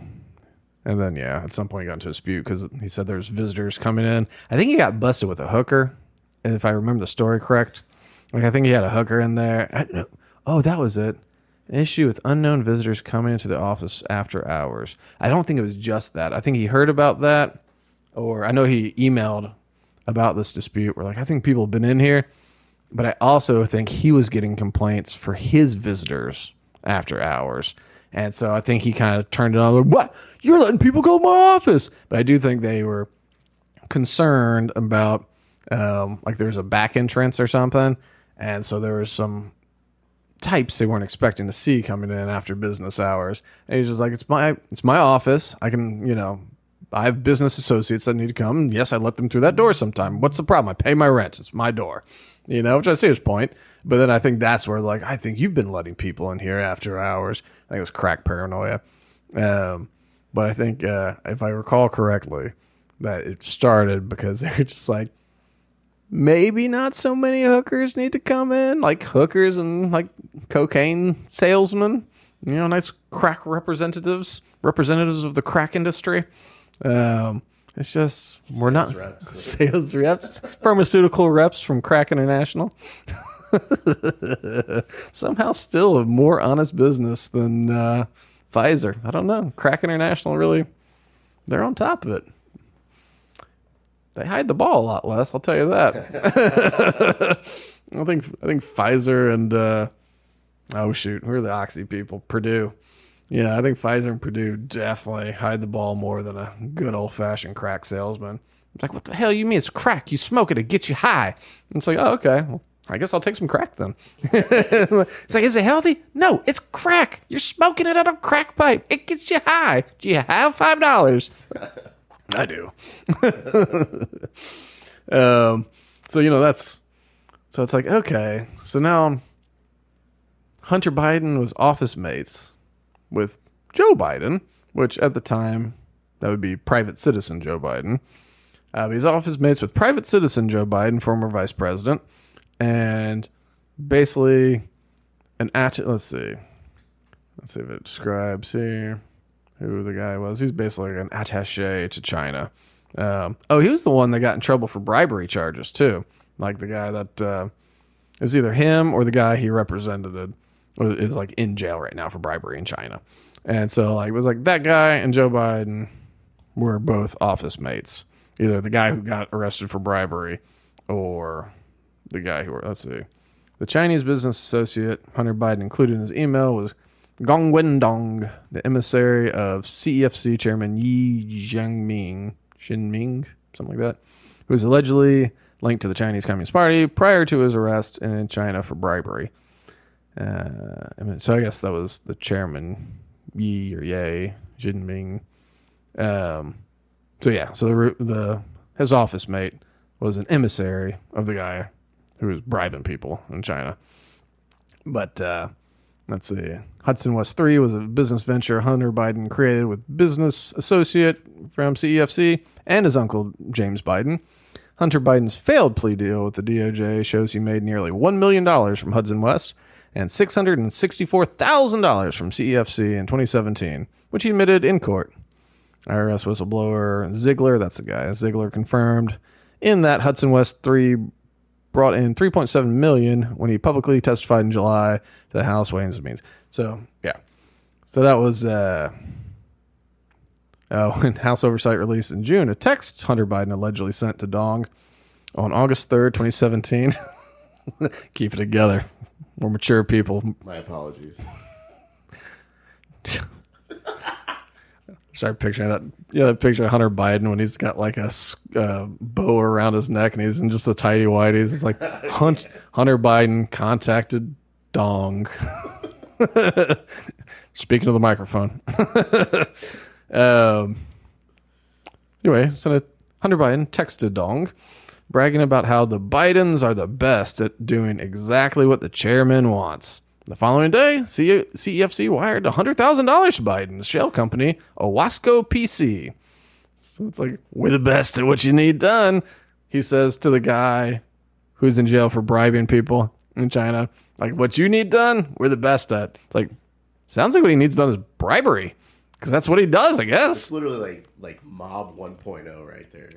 And then, yeah, at some point he got into a dispute because he said there's visitors coming in. I think he got busted with a hooker, if I remember the story correct. Like, I think he had a hooker in there. I, oh, that was it. Issue with unknown visitors coming into the office after hours. I don't think it was just that. I think he heard about that, or I know he emailed about this dispute. Where like, I think people have been in here, but I also think he was getting complaints for his visitors after hours. And so I think he kind of turned it on. Like, what? You're letting people go to my office? But I do think they were concerned about um, like there's a back entrance or something, and so there was some types they weren't expecting to see coming in after business hours. And he's just like, it's my it's my office. I can you know. I have business associates that need to come. Yes, I let them through that door sometime. What's the problem? I pay my rent. It's my door. You know, which I see his point. But then I think that's where, like, I think you've been letting people in here after hours. I think it was crack paranoia. Um, but I think, uh, if I recall correctly, that it started because they were just like, maybe not so many hookers need to come in, like hookers and like cocaine salesmen, you know, nice crack representatives, representatives of the crack industry. Um, it's just we're not reps. sales reps, pharmaceutical reps from Crack International. Somehow, still a more honest business than uh, Pfizer. I don't know. Crack International really, they're on top of it. They hide the ball a lot less. I'll tell you that. I think I think Pfizer and uh, oh shoot, who are the Oxy people? Purdue. Yeah, I think Pfizer and Purdue definitely hide the ball more than a good old fashioned crack salesman. It's like, what the hell you mean it's crack? You smoke it, it gets you high. And it's like, oh, okay. Well, I guess I'll take some crack then. it's like, is it healthy? No, it's crack. You're smoking it out of a crack pipe. It gets you high. Do you have five dollars? I do. um, so you know that's so it's like okay. So now Hunter Biden was office mates with Joe Biden, which at the time that would be private citizen Joe Biden. Uh, he's office mates with private citizen Joe Biden, former vice president, and basically an at. Let's see, let's see if it describes here who the guy was. He was basically an attaché to China. Um, oh, he was the one that got in trouble for bribery charges too. Like the guy that uh, it was either him or the guy he represented is like in jail right now for bribery in China. And so like it was like that guy and Joe Biden were both office mates. Either the guy who got arrested for bribery or the guy who let's see. The Chinese business associate Hunter Biden included in his email was Gong Wendong, the emissary of CEFC chairman Yi Jianming, Xinming, something like that, who was allegedly linked to the Chinese Communist Party prior to his arrest in China for bribery. Uh, I mean, so I guess that was the chairman Yi or Ye Jinming. Um, so yeah, so the the his office mate was an emissary of the guy who was bribing people in China. But uh, let's see, Hudson West Three was a business venture Hunter Biden created with business associate from CEFC and his uncle James Biden. Hunter Biden's failed plea deal with the DOJ shows he made nearly $1 million from Hudson West and $664,000 from CEFC in 2017, which he admitted in court. IRS whistleblower Ziegler, that's the guy, Ziegler confirmed in that Hudson West 3 brought in 3.7 million when he publicly testified in July to the House Ways and Means. So, yeah. So that was uh Oh, and House Oversight released in June a text Hunter Biden allegedly sent to Dong on August 3rd, 2017. Keep it together. We're mature people. My apologies. Start picturing that. Yeah, that picture of Hunter Biden when he's got like a uh, bow around his neck and he's in just the tidy whities. It's like Hunt, Hunter Biden contacted dong. Speaking of the microphone. um, anyway, Senate Hunter Biden texted Dong, bragging about how the Bidens are the best at doing exactly what the chairman wants. The following day, C- CEFC wired $100,000 to Biden's shell company, Owasco PC. So it's like, we're the best at what you need done, he says to the guy who's in jail for bribing people in China. Like, what you need done, we're the best at. It's like, sounds like what he needs done is bribery. Because that's what he does, I guess. It's literally like like Mob 1.0 right there.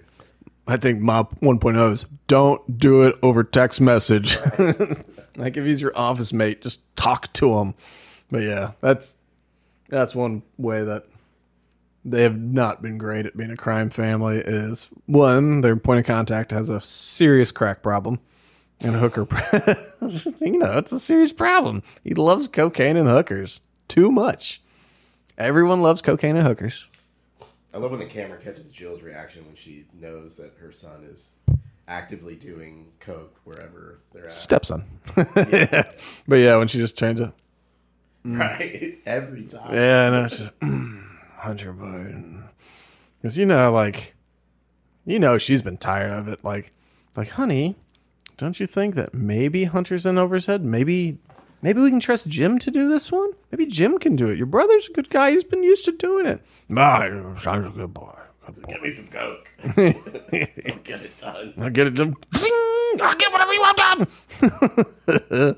I think Mob 1.0 is don't do it over text message. like if he's your office mate, just talk to him. But yeah, that's that's one way that they have not been great at being a crime family is one, their point of contact has a serious crack problem and hooker. you know, it's a serious problem. He loves cocaine and hookers too much. Everyone loves cocaine and hookers. I love when the camera catches Jill's reaction when she knows that her son is actively doing coke wherever they're at. Stepson. But yeah, when she just changed it. Right, every time. Yeah, no, it's just mm, Hunter Biden. Because you know, like, you know, she's been tired of it. Like, like, honey, don't you think that maybe Hunter's in over his head? Maybe, maybe we can trust Jim to do this one. Maybe Jim can do it. Your brother's a good guy. He's been used to doing it. Ah, sounds a good boy. Good boy. Give me some coke. I'll get it done. I'll get it done. I'll get whatever you want done.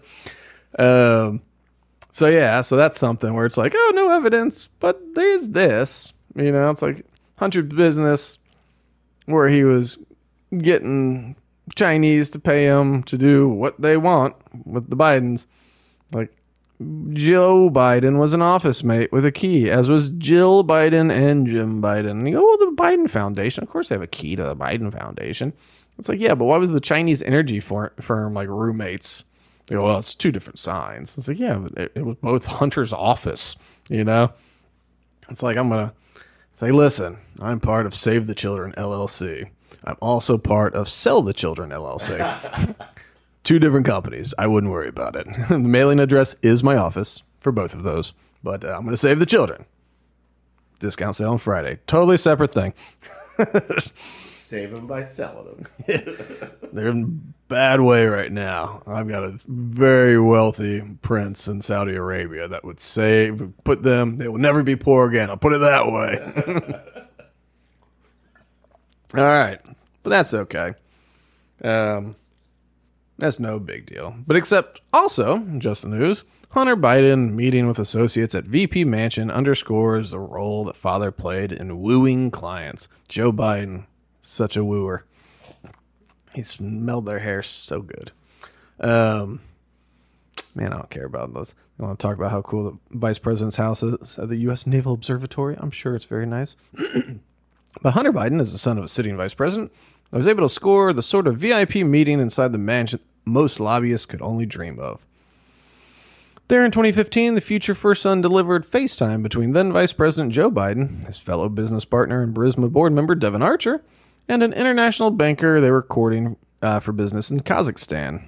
um, so yeah, so that's something where it's like, oh, no evidence, but there's this. You know, it's like Hunter's business where he was getting Chinese to pay him to do what they want with the Bidens. Like Joe Biden was an office mate with a key, as was Jill Biden and Jim Biden. And you go, oh, the Biden Foundation. Of course, they have a key to the Biden Foundation. It's like, yeah, but why was the Chinese energy firm like roommates? They go, well, it's two different signs. It's like, yeah, but it, it was both Hunter's office, you know? It's like, I'm going to say, listen, I'm part of Save the Children LLC. I'm also part of Sell the Children LLC. two different companies. I wouldn't worry about it. the mailing address is my office for both of those, but uh, I'm going to save the children. Discount sale on Friday. Totally separate thing. Save them by selling them. They're in bad way right now. I've got a very wealthy prince in Saudi Arabia that would save, put them, they will never be poor again. I'll put it that way. All right. But that's okay. Um, that's no big deal. But except also, just the news, Hunter Biden meeting with associates at VP Mansion underscores the role that father played in wooing clients. Joe Biden, such a wooer. He smelled their hair so good. Um, man, I don't care about those. I want to talk about how cool the vice president's house is at the U.S. Naval Observatory. I'm sure it's very nice. but Hunter Biden is the son of a sitting vice president. I was able to score the sort of VIP meeting inside the mansion most lobbyists could only dream of. There in 2015, the future first son delivered FaceTime between then Vice President Joe Biden, his fellow business partner and Burisma board member Devon Archer, and an international banker they were courting uh, for business in Kazakhstan.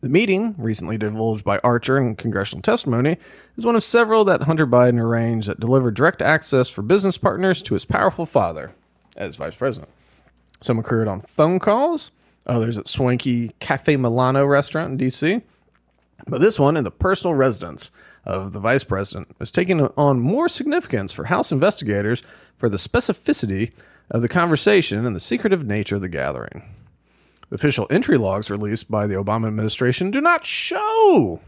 The meeting, recently divulged by Archer in congressional testimony, is one of several that Hunter Biden arranged that delivered direct access for business partners to his powerful father as vice president. Some occurred on phone calls, others at swanky Cafe Milano restaurant in D.C., but this one in the personal residence of the vice president is taking on more significance for House investigators for the specificity of the conversation and the secretive nature of the gathering. The official entry logs released by the Obama administration do not show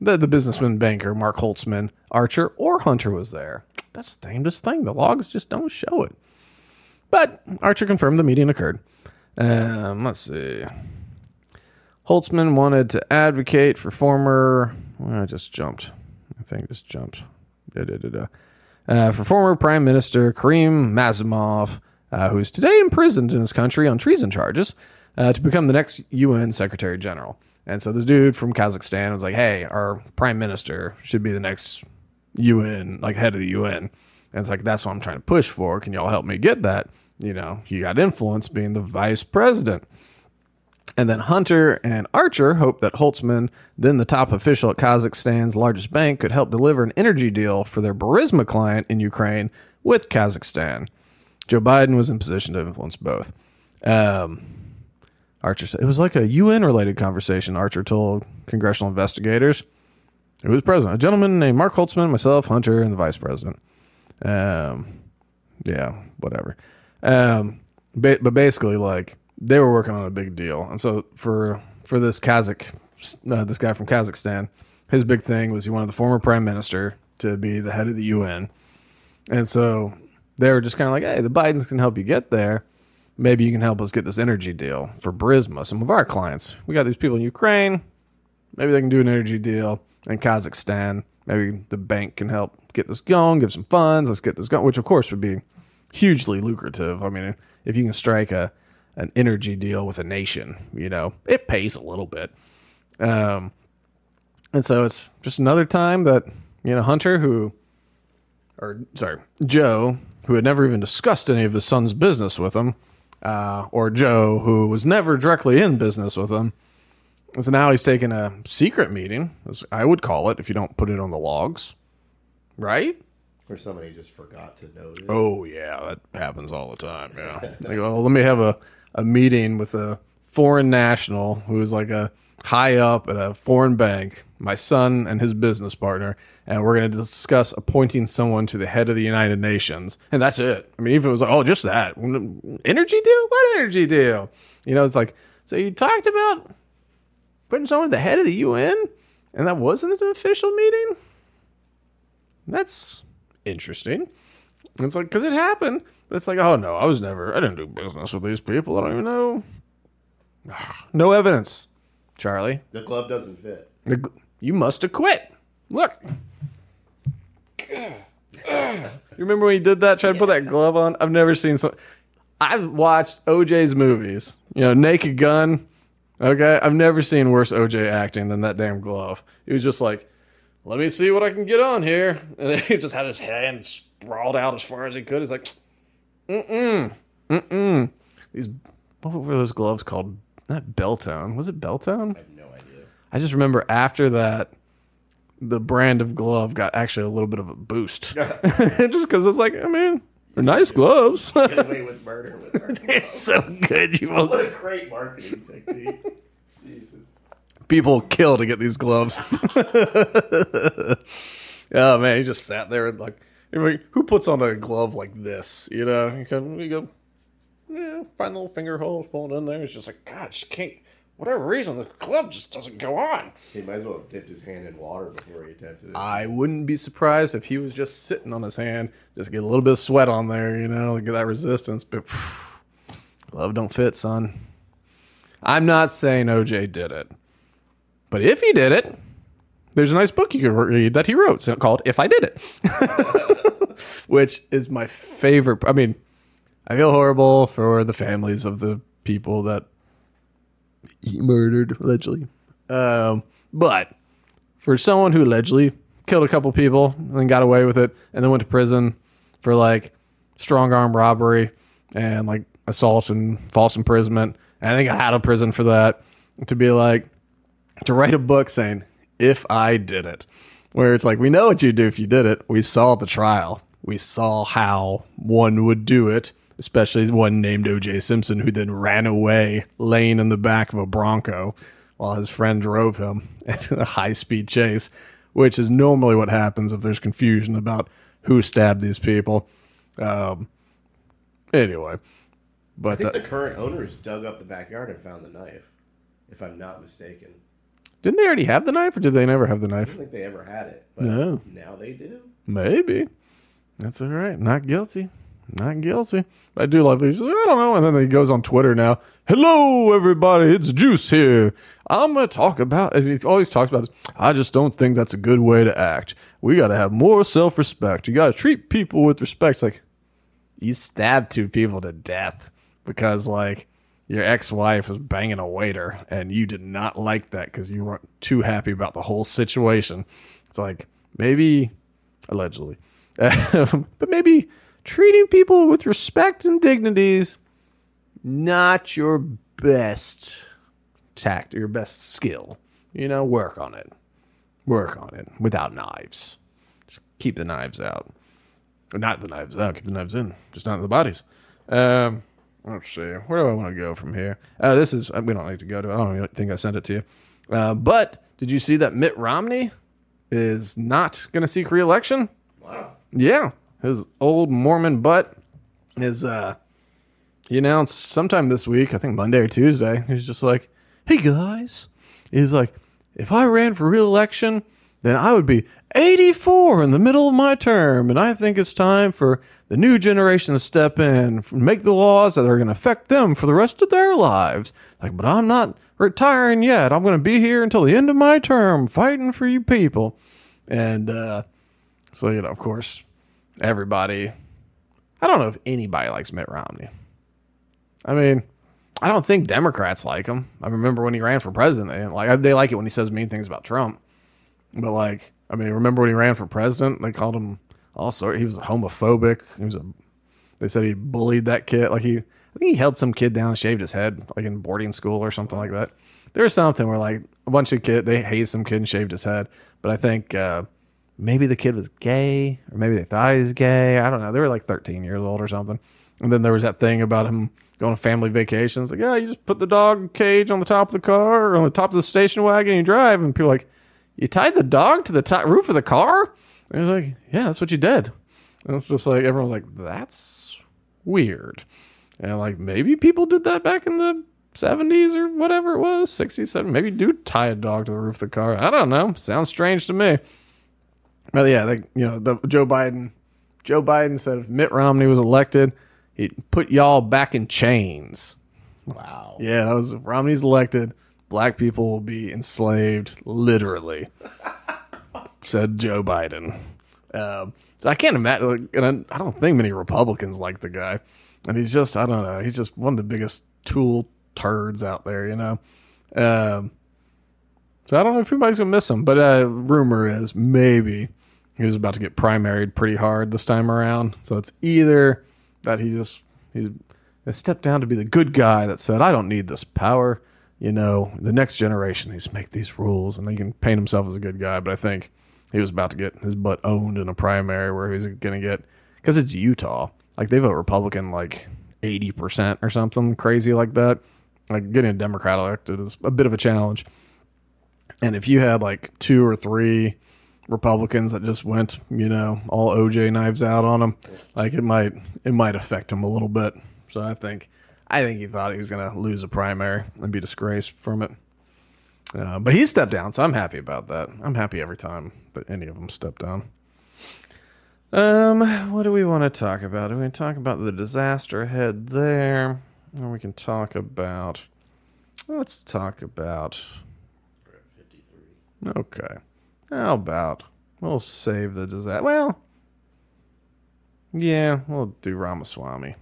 that the businessman banker Mark Holtzman, Archer, or Hunter was there. That's the damnedest thing. The logs just don't show it. But Archer confirmed the meeting occurred. Um, let's see. Holtzman wanted to advocate for former. Well, I just jumped. I think just jumped. Da, da, da. Uh, for former Prime Minister Karim Massimov, uh, who's today imprisoned in his country on treason charges, uh, to become the next UN Secretary General. And so this dude from Kazakhstan was like, "Hey, our Prime Minister should be the next UN, like head of the UN." And it's like that's what I'm trying to push for. Can y'all help me get that? You know, you got influence being the vice president. And then Hunter and Archer hoped that Holtzman, then the top official at Kazakhstan's largest bank, could help deliver an energy deal for their Burisma client in Ukraine with Kazakhstan. Joe Biden was in position to influence both. Um, Archer said it was like a UN related conversation. Archer told congressional investigators. Who was president? A gentleman named Mark Holtzman, myself, Hunter, and the vice president. Um, yeah, whatever. Um, ba- but basically, like they were working on a big deal, and so for for this Kazakh, uh, this guy from Kazakhstan, his big thing was he wanted the former prime minister to be the head of the UN, and so they were just kind of like, hey, the Bidens can help you get there. Maybe you can help us get this energy deal for Burisma, some of our clients. We got these people in Ukraine. Maybe they can do an energy deal in Kazakhstan. Maybe the bank can help get this going, give some funds. Let's get this going, which of course would be hugely lucrative. I mean, if you can strike a an energy deal with a nation, you know, it pays a little bit. Um, and so it's just another time that you know Hunter, who, or sorry, Joe, who had never even discussed any of his son's business with him, uh, or Joe, who was never directly in business with him. So now he's taking a secret meeting, as I would call it, if you don't put it on the logs, right? Or somebody just forgot to note it. Oh yeah, that happens all the time. Yeah. They go, well, let me have a, a meeting with a foreign national who's like a high up at a foreign bank, my son and his business partner, and we're going to discuss appointing someone to the head of the United Nations. And that's it. I mean, even if it was like, oh, just that energy deal. What energy deal? You know, it's like so you talked about putting someone at the head of the UN, and that wasn't an official meeting. That's interesting. It's like because it happened, but it's like, oh no, I was never, I didn't do business with these people. I don't even know. No evidence, Charlie. The glove doesn't fit. The You must have quit. Look. You remember when he did that? Tried to put that glove on. I've never seen so. I've watched OJ's movies. You know, Naked Gun. Okay, I've never seen worse OJ acting than that damn glove. He was just like, "Let me see what I can get on here," and then he just had his hand sprawled out as far as he could. He's like, "Mm mm mm mm." These what were those gloves called? Not Belltown. Was it Belltown? I have no idea. I just remember after that, the brand of glove got actually a little bit of a boost. just because it's like, I mean, they're nice gloves. Get away with murder with murder. it's so good. You will What a great marketing technique. Jesus. people kill to get these gloves. oh man, he just sat there and like, like, who puts on a glove like this? You know, you come, you go, yeah, find little finger holes, pull it in there. It's just like, God, just can't. Whatever reason, the club just doesn't go on. He might as well have dipped his hand in water before he attempted it. I wouldn't be surprised if he was just sitting on his hand, just get a little bit of sweat on there, you know, get that resistance. But phew, glove don't fit, son. I'm not saying OJ did it, but if he did it, there's a nice book you can read that he wrote so- called "If I Did It," which is my favorite. I mean, I feel horrible for the families of the people that he murdered allegedly, um, but for someone who allegedly killed a couple people and then got away with it and then went to prison for like strong arm robbery and like assault and false imprisonment and I think got out of prison for that to be like to write a book saying if I did it where it's like we know what you do if you did it. We saw the trial. We saw how one would do it especially one named OJ Simpson who then ran away laying in the back of a Bronco while his friend drove him in a high speed chase, which is normally what happens if there's confusion about who stabbed these people. Um, anyway, I but think that- the current owners dug up the backyard and found the knife, if I'm not mistaken. didn't they already have the knife, or did they never have the knife? I don't think they ever had it, but No. now they do. Maybe. That's all right. Not guilty. Not guilty. I do love these. I don't know. And then he goes on Twitter now. Hello, everybody. It's Juice here. I'm going to talk about, and he always talks about, it. I just don't think that's a good way to act. We got to have more self respect. You got to treat people with respect. It's like, you stabbed two people to death because, like, your ex wife was banging a waiter and you did not like that because you weren't too happy about the whole situation. It's like, maybe allegedly. but maybe treating people with respect and dignities not your best tact or your best skill. You know, work on it. Work on it without knives. Just keep the knives out. Or not the knives out, keep the knives in, just not the bodies. Um, let's see. Where do I want to go from here? Uh, this is, we don't need to go to, I don't even think I sent it to you. Uh, but did you see that Mitt Romney is not going to seek reelection? Wow. Yeah, his old Mormon butt is uh he announced sometime this week, I think Monday or Tuesday, he's just like, "Hey guys." He's like, "If I ran for re-election, then I would be 84 in the middle of my term, and I think it's time for the new generation to step in, and make the laws that are going to affect them for the rest of their lives." Like, "But I'm not retiring yet. I'm going to be here until the end of my term fighting for you people." And uh so, you know, of course, everybody. I don't know if anybody likes Mitt Romney. I mean, I don't think Democrats like him. I remember when he ran for president, they didn't like. They like it when he says mean things about Trump. But like, I mean, remember when he ran for president? They called him all sort. He was homophobic. He was a. They said he bullied that kid. Like he, I think he held some kid down, shaved his head, like in boarding school or something like that. There was something where like a bunch of kid they hazed some kid and shaved his head. But I think. uh maybe the kid was gay or maybe they thought he was gay. I don't know. They were like 13 years old or something. And then there was that thing about him going on family vacations. Like, yeah, you just put the dog cage on the top of the car or on the top of the station wagon and you drive. And people like, you tied the dog to the top roof of the car? And he's like, yeah, that's what you did. And it's just like, everyone's like, that's weird. And like, maybe people did that back in the 70s or whatever it was, 60s, 70s. Maybe do tie a dog to the roof of the car. I don't know. Sounds strange to me. But yeah, you know, the Joe Biden. Joe Biden said if Mitt Romney was elected, he'd put y'all back in chains. Wow. Yeah, that was if Romney's elected, black people will be enslaved, literally. said Joe Biden. Um, so I can't imagine, like, and I, I don't think many Republicans like the guy. And he's just, I don't know, he's just one of the biggest tool turds out there, you know. Um, so I don't know if anybody's gonna miss him, but uh, rumor is maybe he was about to get primaried pretty hard this time around. So it's either that he just he stepped down to be the good guy that said, "I don't need this power." You know, the next generation needs to make these rules, and he can paint himself as a good guy. But I think he was about to get his butt owned in a primary where he's going to get because it's Utah. Like they vote Republican like eighty percent or something crazy like that. Like getting a Democrat elected is a bit of a challenge. And if you had like two or three Republicans that just went, you know, all OJ knives out on him, like it might it might affect him a little bit. So I think I think he thought he was going to lose a primary and be disgraced from it. Uh, but he stepped down, so I'm happy about that. I'm happy every time that any of them step down. Um, what do we want to talk about? Do we want to talk about the disaster ahead there? Or we can talk about. Let's talk about. We're at 53. Okay. How about we'll save the disaster? Well, yeah, we'll do Ramaswamy.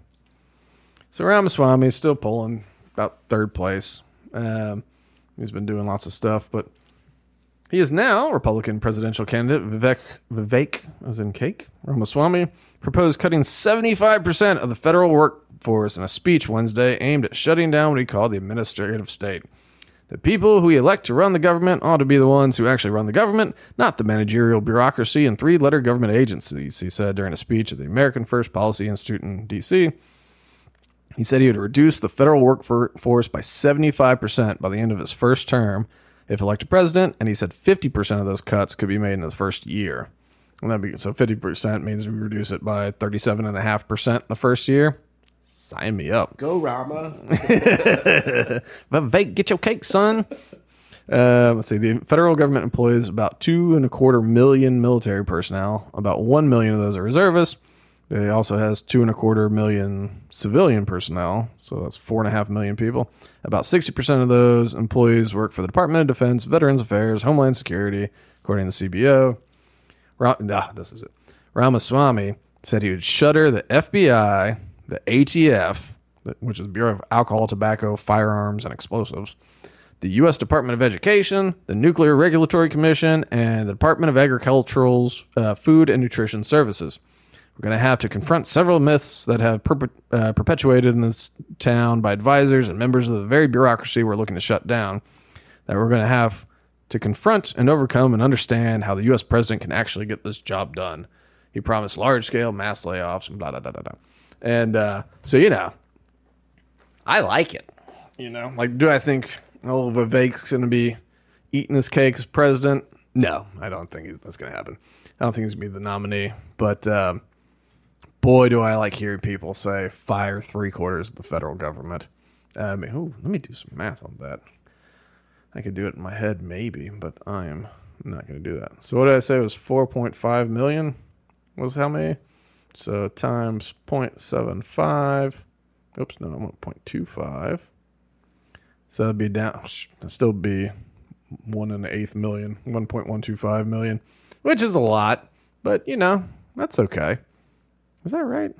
So Ramaswamy is still pulling about third place. Um, he's been doing lots of stuff, but he is now Republican presidential candidate Vivek Vivek, as in cake, Ramaswamy, proposed cutting 75% of the federal workforce in a speech Wednesday aimed at shutting down what he called the administrative state. The people who we elect to run the government ought to be the ones who actually run the government, not the managerial bureaucracy and three letter government agencies, he said during a speech at the American First Policy Institute in D.C. He said he would reduce the federal workforce by 75% by the end of his first term if elected president, and he said 50% of those cuts could be made in the first year. And that'd be, so 50% means we reduce it by 37.5% in the first year. Sign me up. Go Rama. Vivek, get your cake, son. Uh, let's see. The federal government employs about two and a quarter million military personnel. About one million of those are reservists. It also has two and a quarter million civilian personnel, so that's four and a half million people. About 60% of those employees work for the Department of Defense, Veterans Affairs, Homeland Security, according to the CBO. Ra- nah, this is it. Ramaswamy said he would shutter the FBI, the ATF, which is the Bureau of Alcohol, Tobacco, Firearms, and Explosives, the U.S. Department of Education, the Nuclear Regulatory Commission, and the Department of Agricultural's uh, Food and Nutrition Services. We're going to have to confront several myths that have perpe- uh, perpetuated in this town by advisors and members of the very bureaucracy we're looking to shut down. That we're going to have to confront and overcome and understand how the U.S. president can actually get this job done. He promised large scale mass layoffs and blah, blah, blah, blah, blah. And uh, so, you know, I like it. You know, like, do I think old Vivek's going to be eating his cake as president? No, I don't think that's going to happen. I don't think he's going to be the nominee. But um, boy, do I like hearing people say fire three quarters of the federal government. I mean, ooh, let me do some math on that. I could do it in my head, maybe, but I am not going to do that. So what did I say? It was 4.5 million. Was how many? So times 0.75. Oops, no, I'm at 0.25. So that'd be down. That'd still be one and an eighth million, 1.125 million, which is a lot, but you know, that's okay. Is that right?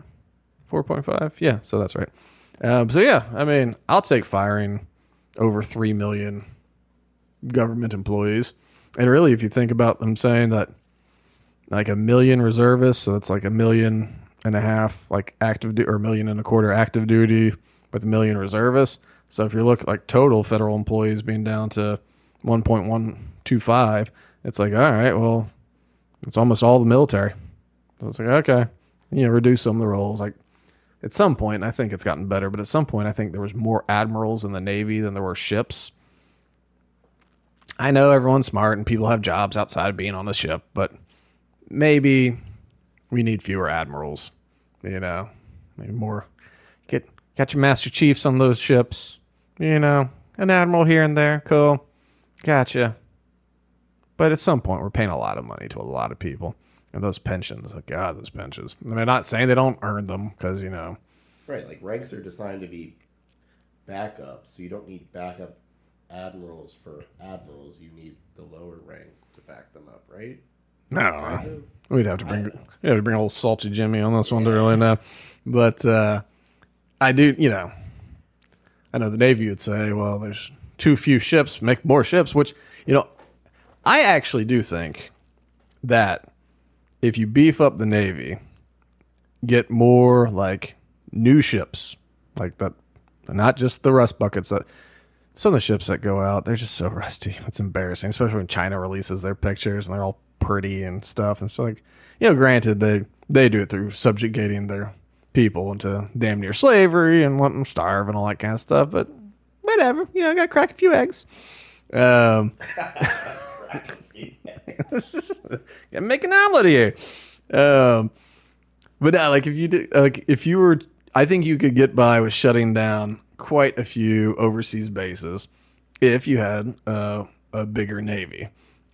4.5? Yeah, so that's right. Um, so yeah, I mean, I'll take firing over 3 million government employees. And really, if you think about them saying that like a million reservists, so that's like a million and a half like active du- or a million and a quarter active duty with a million reservists. So if you look like total federal employees being down to 1.125, it's like, all right, well, it's almost all the military. So it's like, okay, you know, reduce some of the roles. Like at some point, I think it's gotten better, but at some point, I think there was more admirals in the Navy than there were ships. I know everyone's smart and people have jobs outside of being on the ship, but maybe we need fewer admirals. You know, maybe more. Get got your master chiefs on those ships. You know, an admiral here and there. Cool, gotcha. But at some point, we're paying a lot of money to a lot of people, and those pensions. Oh God, those pensions. I'm not saying they don't earn them because you know, Right, like ranks are designed to be backup, so you don't need backup admirals for admirals. You need the lower rank to back them up, right? No, we'd have to bring we'd have to bring old salty Jimmy on this one to really know. But uh, I do, you know, I know the Navy would say, well, there's too few ships, make more ships. Which you know, I actually do think that if you beef up the Navy, get more like new ships, like that, not just the rust buckets that some of the ships that go out, they're just so rusty. It's embarrassing, especially when China releases their pictures and they're all pretty and stuff. And so, like, you know, granted they they do it through subjugating their people into damn near slavery and letting them starve and all that kind of stuff. But whatever, you know, I got to crack a few eggs. Um, gotta make an omelet here. Um, but uh, like if you did, like if you were, I think you could get by with shutting down quite a few overseas bases if you had uh, a bigger navy.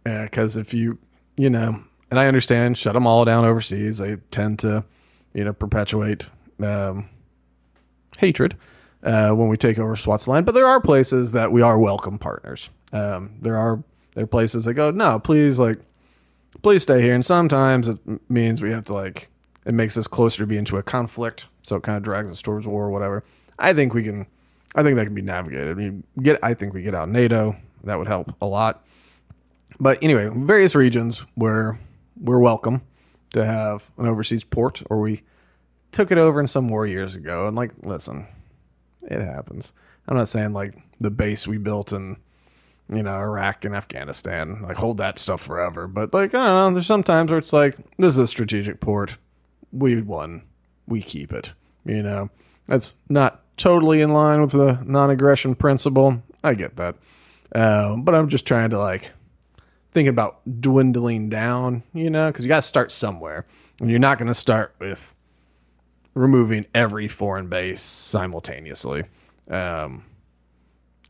Because if you, you know, and I understand, shut them all down overseas. They tend to, you know, perpetuate um, hatred uh, when we take over Swaziland. But there are places that we are welcome partners. Um, there are there are places that go, no, please, like, please stay here. And sometimes it means we have to like it makes us closer to being to a conflict, so it kind of drags us towards war or whatever. I think we can, I think that can be navigated. I mean, get I think we get out NATO that would help a lot. But anyway, various regions where we're welcome to have an overseas port, or we took it over in some war years ago. And like, listen, it happens. I'm not saying like the base we built in you know, Iraq and Afghanistan, like hold that stuff forever. But like, I don't know, there's sometimes where it's like, this is a strategic port. We won. We keep it. You know, that's not totally in line with the non-aggression principle. I get that. Um, but I'm just trying to like thinking about dwindling down, you know, because you got to start somewhere. And you're not going to start with removing every foreign base simultaneously. Um,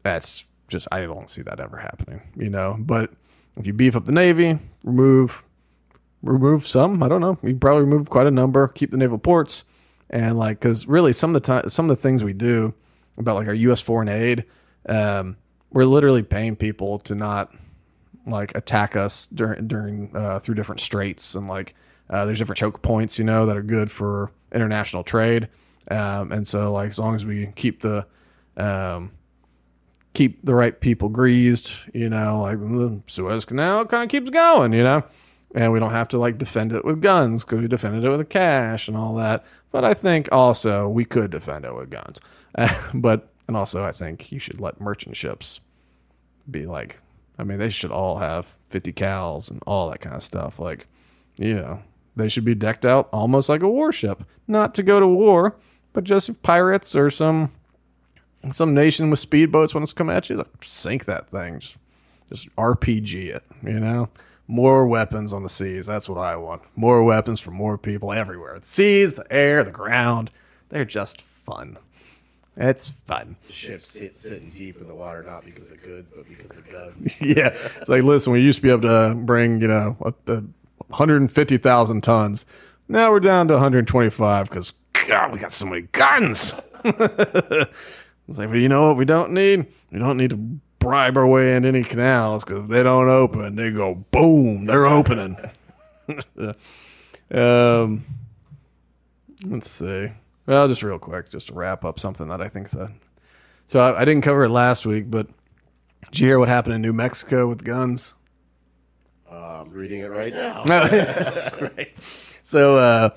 that's just I don't see that ever happening, you know. But if you beef up the navy, remove remove some. I don't know. You probably remove quite a number. Keep the naval ports, and like because really some of the time some of the things we do about like our U.S. foreign aid, um, we're literally paying people to not like attack us during during uh, through different straits and like uh, there's different choke points you know that are good for international trade um, and so like as long as we keep the um, keep the right people greased you know like the Suez Canal kind of keeps going you know and we don't have to like defend it with guns because we defended it with cash and all that. But I think also we could defend it with guns. but and also I think you should let merchant ships be like. I mean, they should all have 50 cals and all that kind of stuff. Like, you know, they should be decked out almost like a warship, not to go to war, but just if pirates or some some nation with speedboats wants to come at you, like, sink that thing. Just, just RPG it, you know? More weapons on the seas. That's what I want. More weapons for more people everywhere. The seas, the air, the ground. They're just fun. It's fun. Ships sit, sitting deep in the water, not because of goods, but because of guns. yeah. It's like, listen, we used to be able to bring, you know, what the 150,000 tons. Now we're down to 125 because, God, we got so many guns. it's like, but you know what we don't need? We don't need to bribe our way into any canals because if they don't open, they go boom, they're opening. um, let's see. Well, just real quick, just to wrap up something that I think so. So I, I didn't cover it last week, but did you hear what happened in New Mexico with guns? Uh, I'm reading it right now. right. So, uh,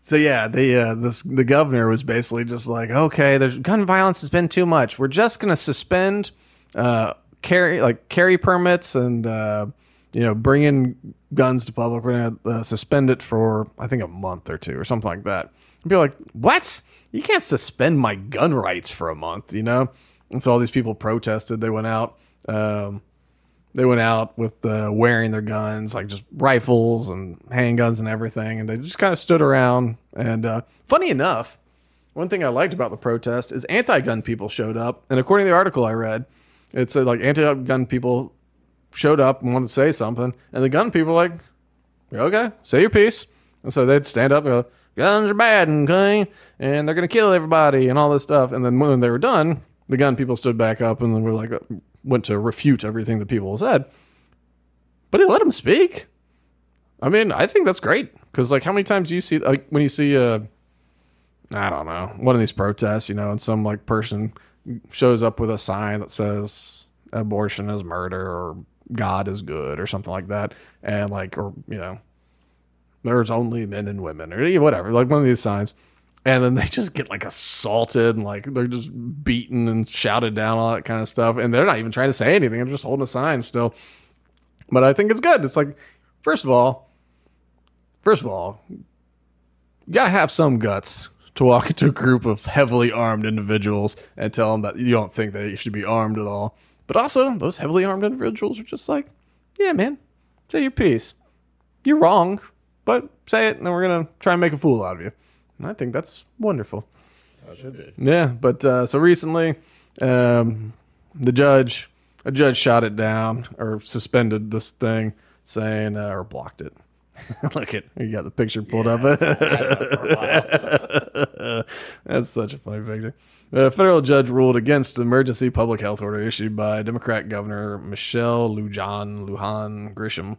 so yeah, the uh, this the governor was basically just like, okay, there's gun violence has been too much. We're just gonna suspend uh, carry like carry permits and uh, you know bringing guns to public. We're gonna uh, suspend it for I think a month or two or something like that. And are like, what? You can't suspend my gun rights for a month, you know? And so all these people protested. They went out. Um, they went out with uh, wearing their guns, like just rifles and handguns and everything, and they just kind of stood around. And uh, funny enough, one thing I liked about the protest is anti-gun people showed up, and according to the article I read, it said like anti-gun people showed up and wanted to say something, and the gun people were like, okay, say your piece, and so they'd stand up and go, guns are bad and clean, and they're gonna kill everybody and all this stuff, and then when they were done, the gun people stood back up and then were like uh, went to refute everything the people said. But he let them speak. I mean, I think that's great because like how many times do you see like when you see a I don't know one of these protests, you know, and some like person shows up with a sign that says abortion is murder or God is good or something like that, and like or you know there's only men and women or whatever, like one of these signs. And then they just get like assaulted and like they're just beaten and shouted down, all that kind of stuff. And they're not even trying to say anything. They're just holding a sign still. But I think it's good. It's like, first of all, first of all, you gotta have some guts to walk into a group of heavily armed individuals and tell them that you don't think they should be armed at all. But also, those heavily armed individuals are just like, yeah, man, say your piece. You're wrong, but say it, and then we're gonna try and make a fool out of you. And I think that's wonderful. That should be. Yeah, but uh, so recently, um, the judge, a judge shot it down or suspended this thing, saying uh, or blocked it. Look at you got the picture pulled up. That's such a funny picture. A federal judge ruled against the emergency public health order issued by Democrat Governor Michelle Lujan Lujan Grisham,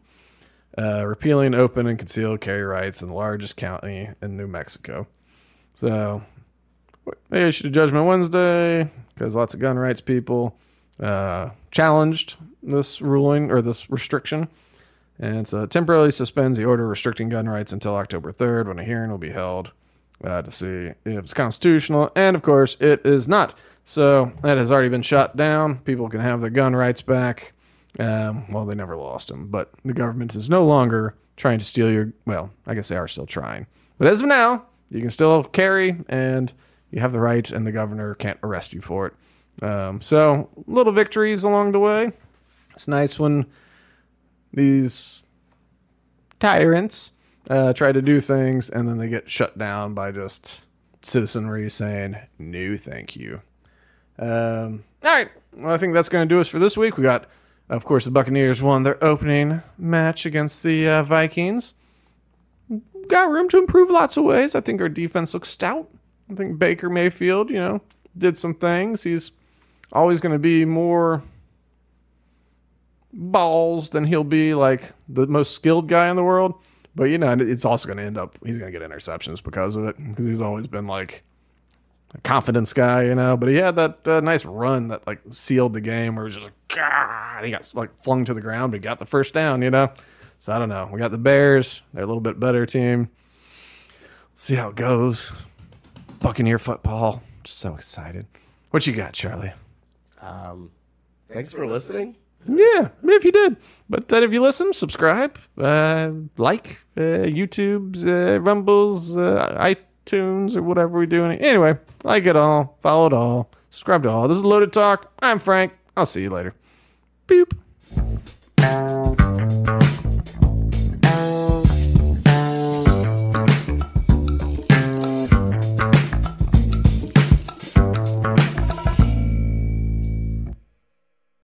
uh, repealing open and concealed carry rights in the largest county in New Mexico. So they issued a judgment Wednesday because lots of gun rights people uh, challenged this ruling or this restriction. And so it temporarily suspends the order restricting gun rights until October 3rd when a hearing will be held uh, to see if it's constitutional. And of course, it is not. So that has already been shut down. People can have their gun rights back. Um, well, they never lost them, but the government is no longer trying to steal your. Well, I guess they are still trying. But as of now, you can still carry and you have the right, and the governor can't arrest you for it. Um, so, little victories along the way. It's nice when these tyrants uh, try to do things and then they get shut down by just citizenry saying, no, thank you. Um, all right. Well, I think that's going to do us for this week. We got, of course, the Buccaneers won their opening match against the uh, Vikings. Got room to improve lots of ways. I think our defense looks stout. I think Baker Mayfield, you know, did some things. He's always going to be more balls than he'll be like the most skilled guy in the world. But you know, it's also going to end up he's going to get interceptions because of it because he's always been like confidence guy, you know. But he had that uh, nice run that like sealed the game, where it was just like, God, he got like flung to the ground, but he got the first down, you know. So I don't know. We got the Bears. They're a little bit better team. See how it goes. Buccaneer football. Just so excited. What you got, Charlie? Um, thanks for listening. Yeah, if you did. But then if you listen, subscribe, uh, like, uh, YouTube's, uh, Rumbles, uh, iTunes, or whatever we're doing. Anyway, like it all, follow it all, subscribe to all. This is Loaded Talk. I'm Frank. I'll see you later. Boop.